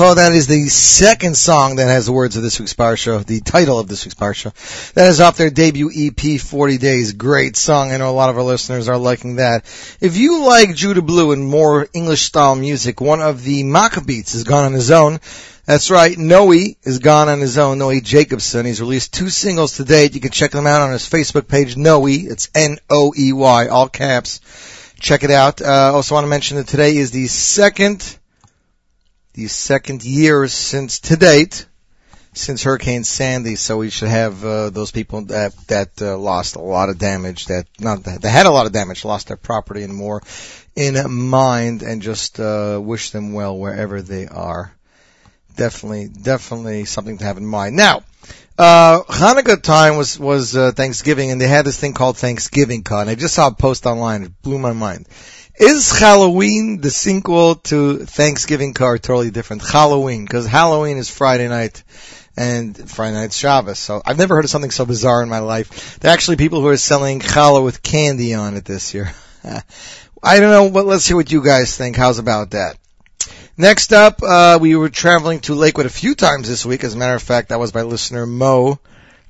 So that is the second song that has the words of this week's Parsha, the title of this week's Parsha. That is off their debut EP, 40 Days. Great song. I know a lot of our listeners are liking that. If you like Judah Blue and more English style music, one of the Maccabeats has gone on his own. That's right, Noey is gone on his own, Noey Jacobson. He's released two singles to date. You can check them out on his Facebook page, Noey. It's N-O-E-Y, all caps. Check it out. Uh, also want to mention that today is the second, the second year since to date, since Hurricane Sandy. So we should have uh, those people that that uh, lost a lot of damage, that not that, had a lot of damage, lost their property and more, in mind, and just uh, wish them well wherever they are. Definitely, definitely something to have in mind. Now, uh, Hanukkah time was, was, uh, Thanksgiving and they had this thing called Thanksgiving Con. I just saw a post online. It blew my mind. Is Halloween the sequel to Thanksgiving car totally different? Halloween, because Halloween is Friday night and Friday night's Shabbos. So I've never heard of something so bizarre in my life. There are actually people who are selling challah with candy on it this year. I don't know, but let's hear what you guys think. How's about that? Next up, uh, we were traveling to Lakewood a few times this week. As a matter of fact, that was by listener Mo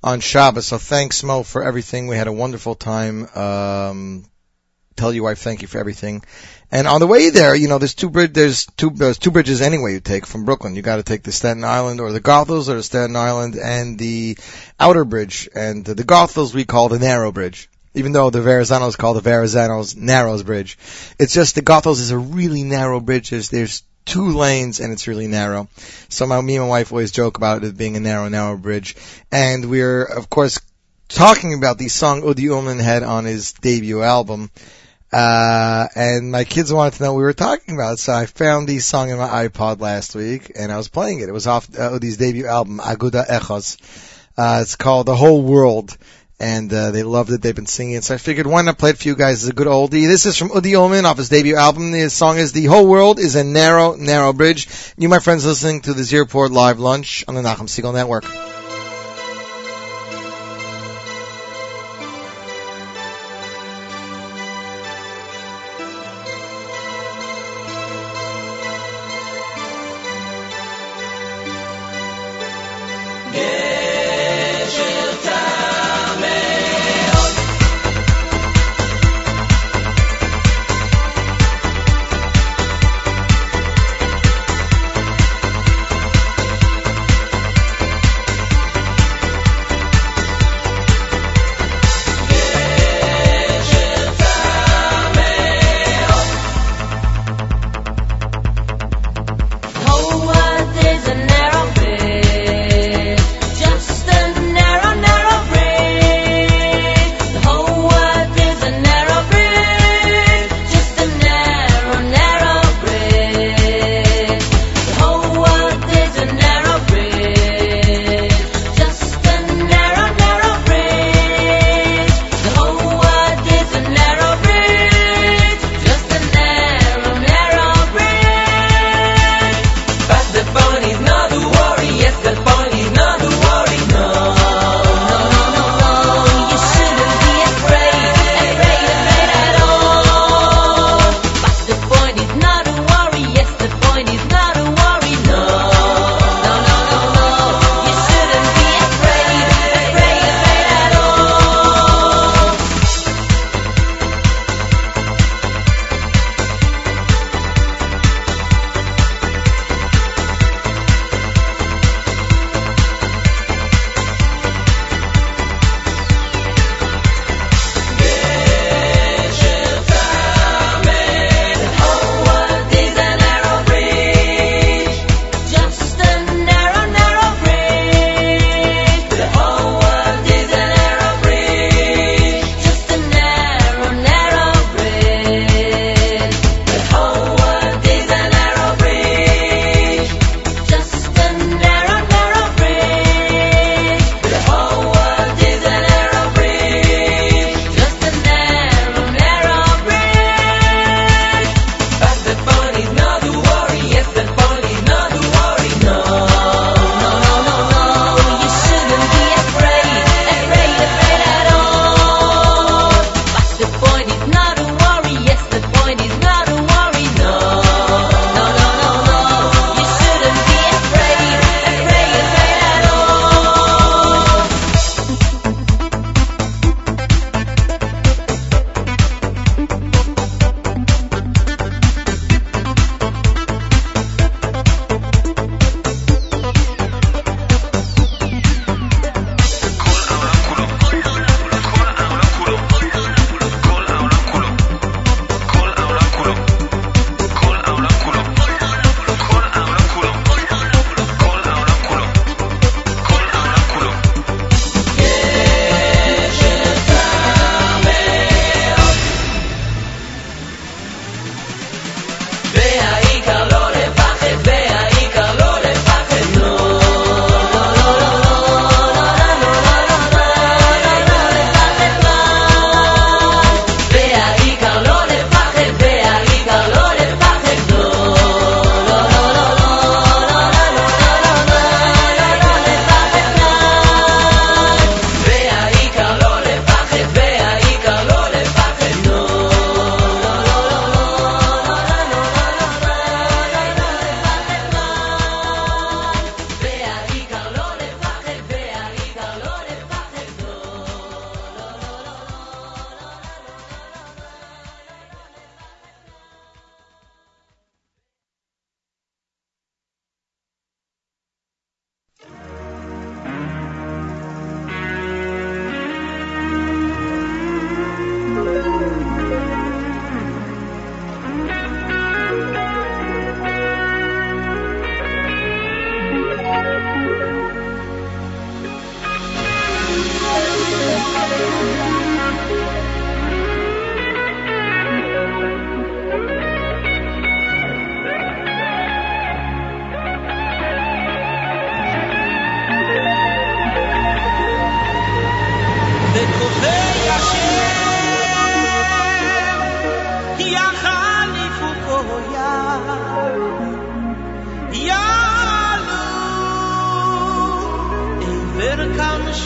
on Shabbos. So thanks Mo for everything. We had a wonderful time. Um, tell your wife thank you for everything. And on the way there, you know, there's two bridge, there's two, there's two bridges anyway you take from Brooklyn. You gotta take the Staten Island or the Goethals or the Staten Island and the Outerbridge. And the Goethals we call the narrow bridge. Even though the Verrazano's called the Verrazano's Narrows Bridge. It's just the Goethals is a really narrow bridge. There's, there's two lanes and it's really narrow. So my, me and my wife always joke about it being a narrow, narrow bridge. And we're, of course, talking about the song Udi Ullman had on his debut album. Uh, and my kids wanted to know what we were talking about, so I found the song in my iPod last week, and I was playing it. It was off uh, Udi's debut album, Aguda Echos. Uh, it's called The Whole World, and uh, they loved it. They've been singing it, so I figured why not play it for you guys as a good oldie. This is from Udi Omen off his debut album. The song is The Whole World is a Narrow, Narrow Bridge. You, my friends, listening to the Z Report Live Lunch on the Nachum Segal Network.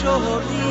Kam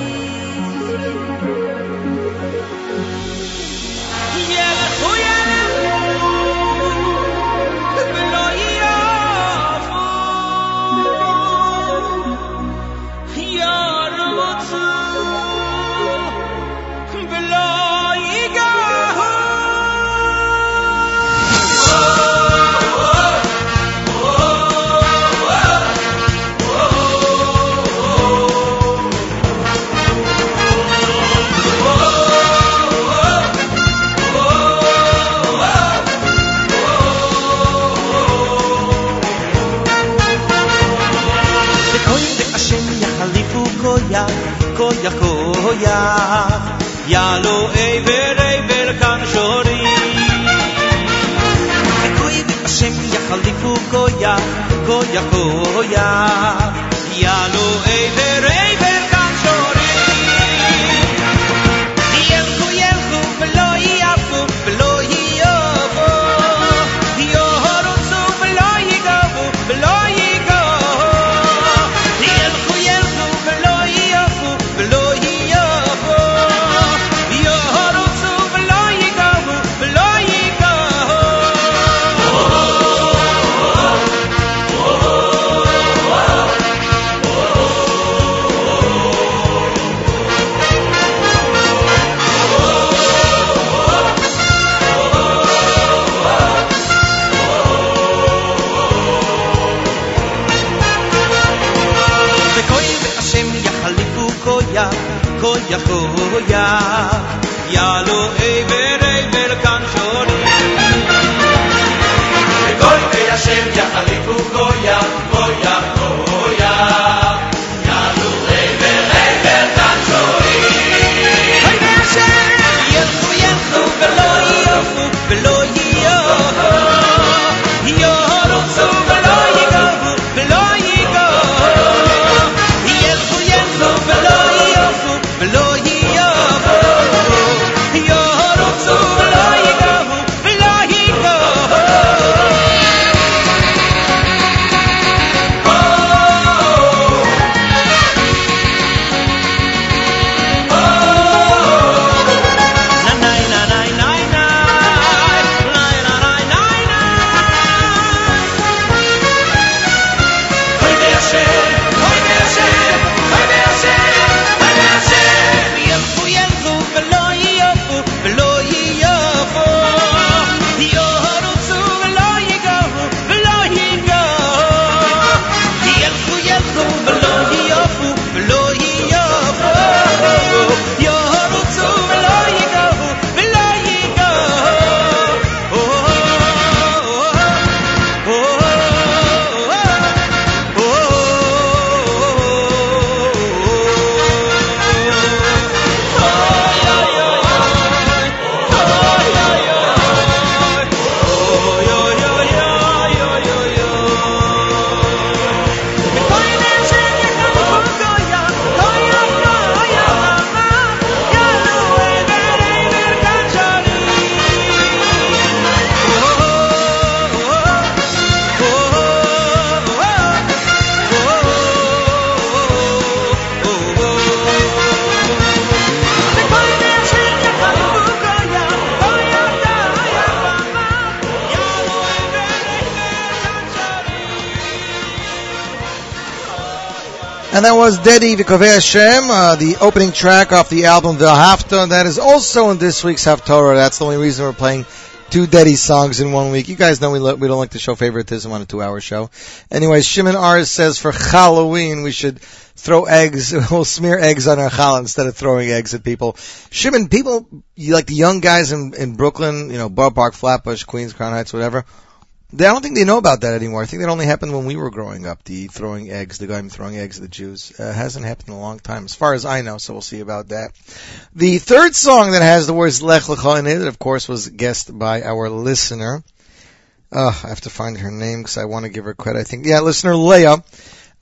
kan shori. Koy de Hashem yahalifu koya, koya koya, yalo eiver eiver kan shori. love. And that was Dedi V'Kovei Hashem, uh, the opening track off the album V'Hafta. That is also in this week's Haftorah. That's the only reason we're playing two Dedi songs in one week. You guys know we, lo- we don't like to show favoritism on a two-hour show. Anyways, Shimon R says for Halloween we should throw eggs, we'll smear eggs on our challah instead of throwing eggs at people. Shimon, people, like the young guys in, in Brooklyn, you know, Borough Park, Flatbush, Queens, Crown Heights, whatever, they, I don't think they know about that anymore. I think that only happened when we were growing up. The throwing eggs, the guy throwing eggs at the Jews, uh, hasn't happened in a long time, as far as I know. So we'll see about that. The third song that has the words Lech Lecha in it, of course, was guessed by our listener. Uh, I have to find her name because I want to give her credit. I think, yeah, listener Leah.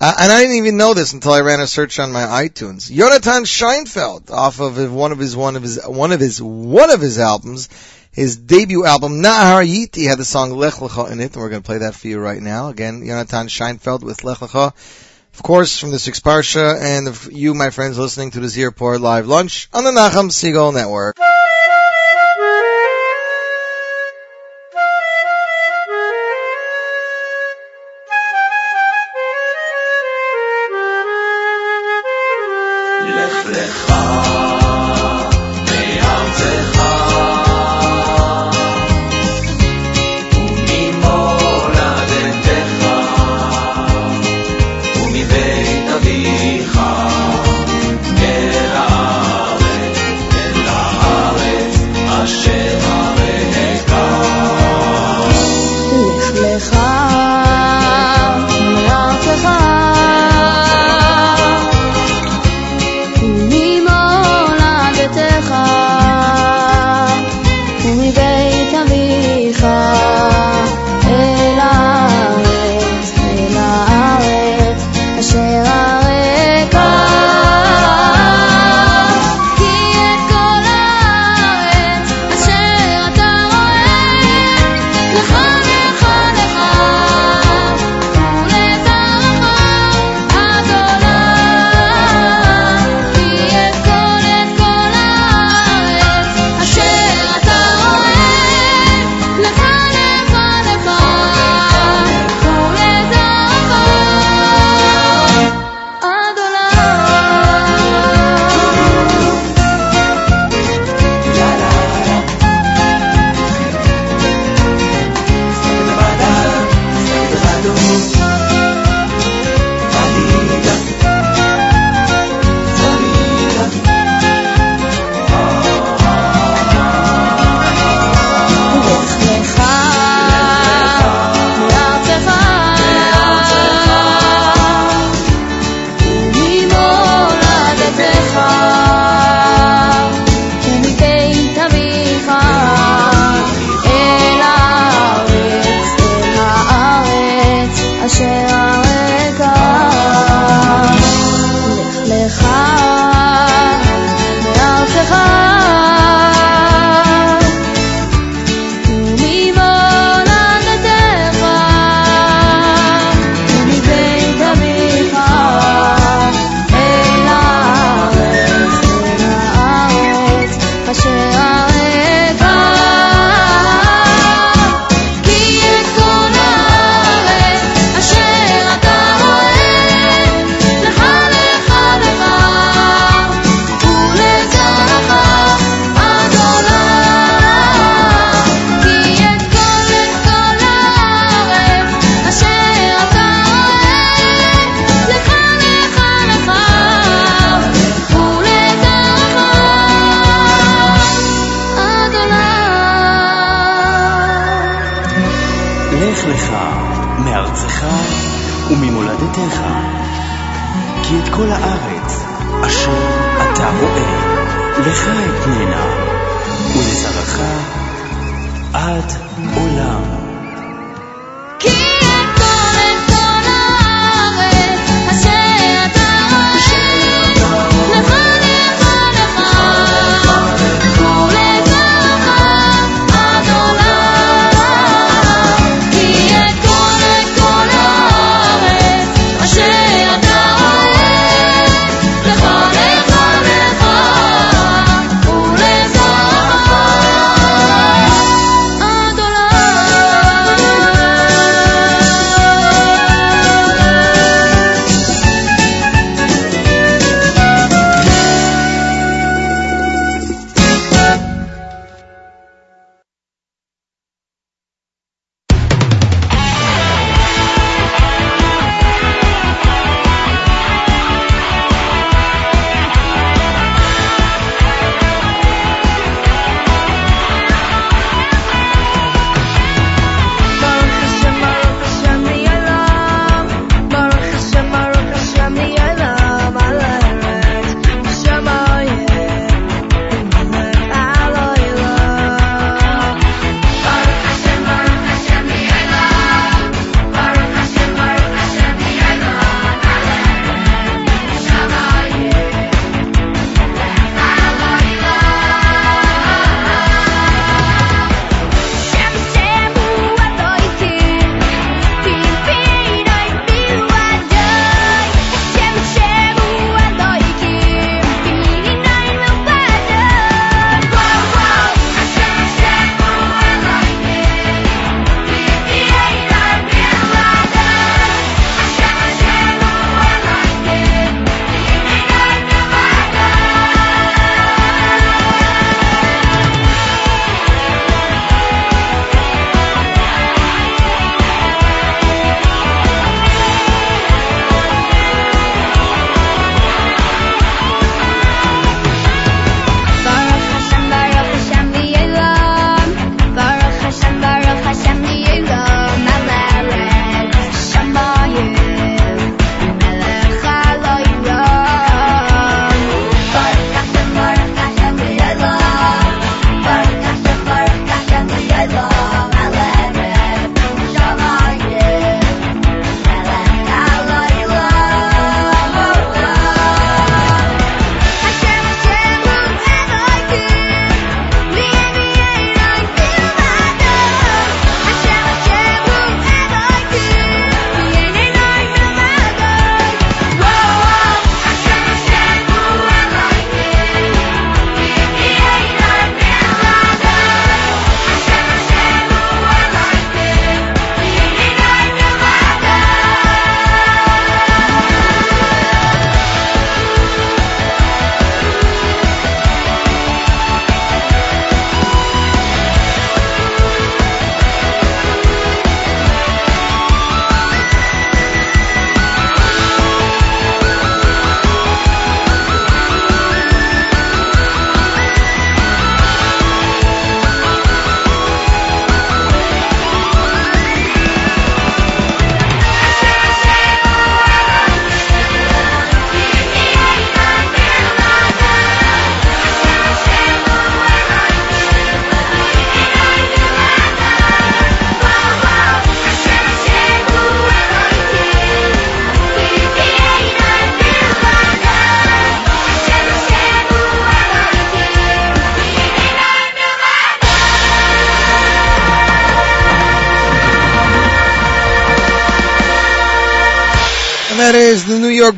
Uh, and I didn't even know this until I ran a search on my iTunes. Jonathan Scheinfeld, off of one of his one of his one of his one of his albums, his debut album, Nahar Yiti, had the song Lech Lecha in it, and we're going to play that for you right now. Again, Yonatan Scheinfeld with Lech Lecha. Of course, from the Six Parsha, and you, my friends, listening to the Z Report Live Lunch on the Nachum Segal Network.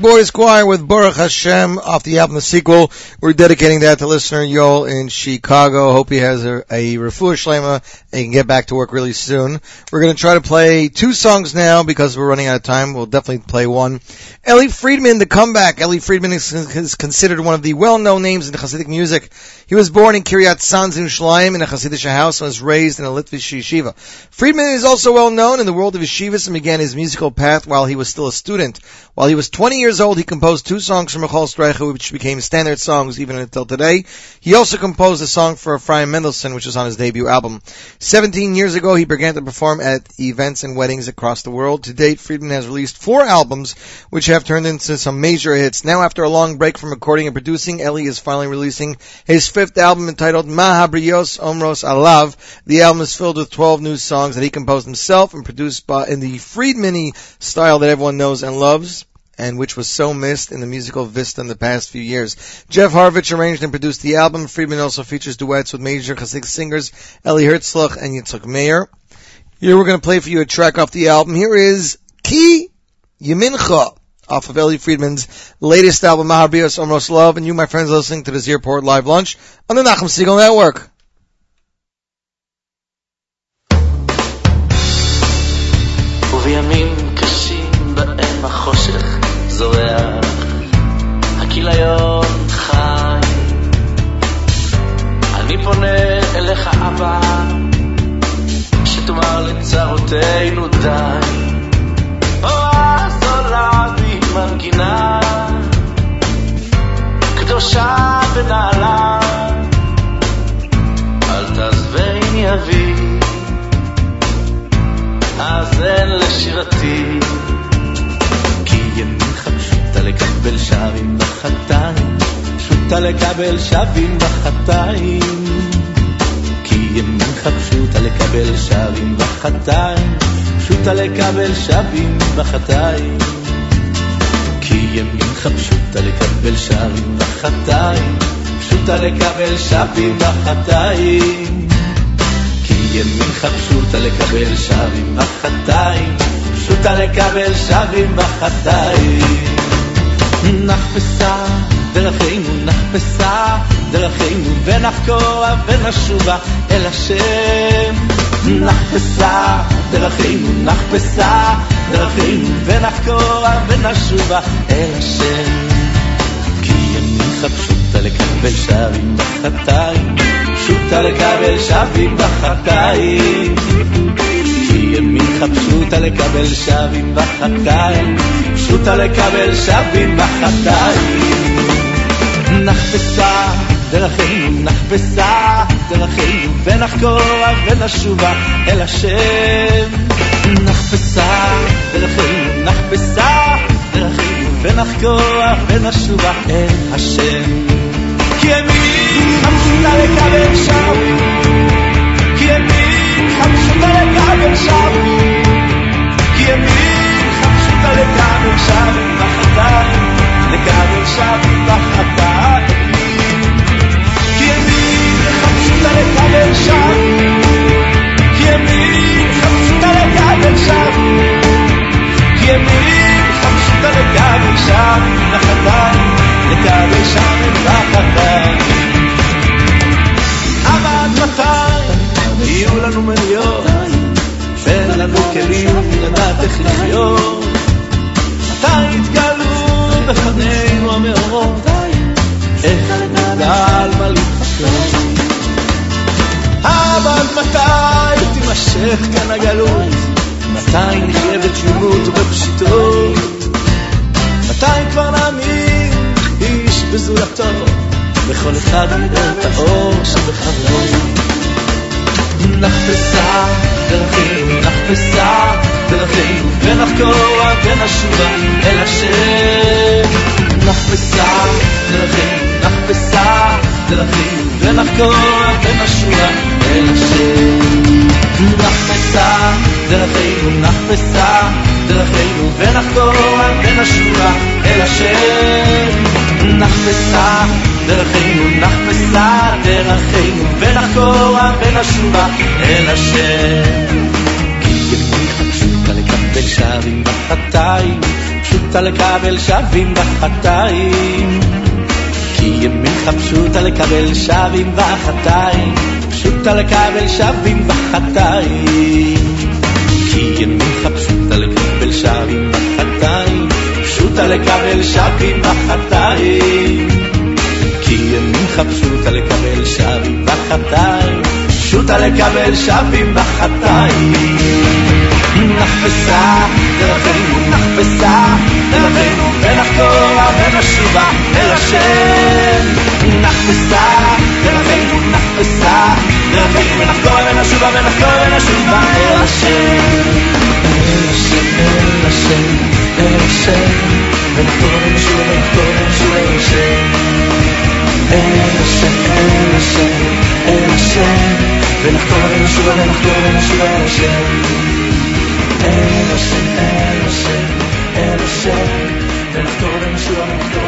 Boys Choir with Baruch Hashem off the album The Sequel. We're dedicating that to listener Yoel in Chicago. Hope he has a, a refuah shlema and he can get back to work really soon. We're going to try to play two songs now because we're running out of time. We'll definitely play one. Eli Friedman, the comeback. Eli Friedman is, is considered one of the well-known names in Hasidic music. He was born in Kiryat Sanz in Yerushalayim in a Hasidic house and was raised in a Litvish yeshiva. Friedman is also well known in the world of yeshivas and began his musical path while he was still a student. While he was 20 years old, he composed two songs for Michoel Streicher, which became standard songs even until today. He also composed a song for Ephraim Mendelssohn, which was on his debut album. 17 years ago, he began to perform at events and weddings across the world. To date, Friedman has released four albums, which have turned into some major hits. Now, after a long break from recording and producing, Eli is finally releasing his fifth album entitled Mahabrios Omros Alav. The album is filled with 12 new songs that he composed himself and produced by, in the Friedman style that everyone knows and loves and which was so missed in the musical Vista in the past few years. Jeff Harvich arranged and produced the album. Friedman also features duets with major Hasidic singers Eli Herzlich and Yitzhak Meir. Here we're going to play for you a track off the album. Here is Ki Yeminchoh off of Eli Friedman's latest album, Maharbios Omros Love, and you, my friends, listening to the Z Report Live Lunch on the Nachum Segal Network. הכיליון חי. אני פונה אליך אבא, שתאמר לצרותינו די. אז עולה בי מנגינה, קדושה ונעלה, אל תעזבני אבי. האזן לשירתי לקבל שרים בחטאים פשוטה לקבל שבים בחטאים כי ימינך פשוטה לקבל שרים בחטאים פשוטה לקבל שבים בחטאים כי ימינך פשוטה לקבל שרים בחטאים פשוטה לקבל שבים בחטאים כי ימינך פשוטה לקבל שבים בחטאים, פשוטה לקבל שבים בחטאים. נחפשה דרכינו, נחפשה דרכינו, ונחקור ונשובה אל השם. נחפשה דרכינו, נחפשה דרכינו, ונחקור ונשובה אל השם. כי ימינך פשוטה לקבל שרים בחטאים, פשוטה לקבל שבים בחטאים. כי ימינך פשוטה לקבל שבים בחטאים, פשוטה לקבל שבים בחטאים. נחפשה דרכינו, נחפשה דרכינו, ונחקור ונשובה אל השם. נחפשה דרכינו, נחפשה דרכינו, ונחקור ונשובה אל השם. כי ימינך פשוטה לקבל שבים, כי ימינך פשוטה לקבל פשוטה לקבל שבים בחטאים, לקבל שבים בחטאים. כי ימינך פשוטה לקבל שבים, כי ימינך פשוטה לקבל שבים, כי ימינך פשוטה לקבל שבים בחטאים, לקבל שבים בחטאים. אבל מתי יהיו לנו מליאות, ואין לנו כלים לדעת איך לחיות? מתי יתגלו בפנינו המאורות? איך נדע על מה להתחשב? אבל מתי תימשך כאן הגלות? מתי נחיה בתמימות ובפשיטות? מתי כבר נאמין איש בזולתו? וכל אחד יראה את האור שבחברו. נחפשה דרכינו, נחפשה דרכינו, ונחקור ונשובה אל השם. נחפשה דרכינו, נחפשה דרכינו, ונחקור ונשובה אל השם. נחפשה דרכינו, נחפשה דרכינו, ונחקור ונשובה אל השם. נחפשה דרכינו, נחפשה דרכינו, ונחקור ונשובה אל השם. כבל שרים בחתיים, פשוט על כבל שרים בחתיים. כי ימינך פשוט על כבל שרים בחתיים, פשוט על כבל שרים בחתיים. כי ימינך פשוט על כבל שרים בחתיים, פשוט על כבל שרים בחתיים. כי ימינך פשוט על כבל שרים בחתיים, פשוט על כבל שרים בחתיים. נחפשה דרכנו נחפשה דרכנו ונחקורה ונשובה אל השם נחפשה דרכנו נחפשה דרכנו ונחקורה ונשובה ונחקורה ונשובה אל השם אל השם אל השם אל השם ונחקורה ונשובה ונחקורה ונשובה אל השם אל השם אל השם אל השם ונחקורה ונשובה ונחקורה ונשובה אל השם Innocent, innocent, innocent. Del actor en su.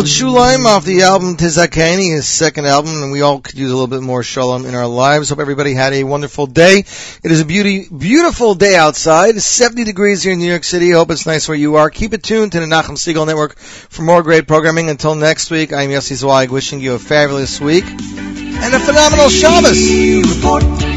Greenfield, Shulaim off the album Tizakani, his second album, and we all could use a little bit more shalom in our lives. Hope everybody had a wonderful day. It is a beauty, beautiful day outside. 70 degrees here in New York City. Hope it's nice where you are. Keep it tuned to the Nachum Segal Network for more great programming. Until next week, I'm Yossi Zweig wishing you a fabulous week and a phenomenal Shabbos.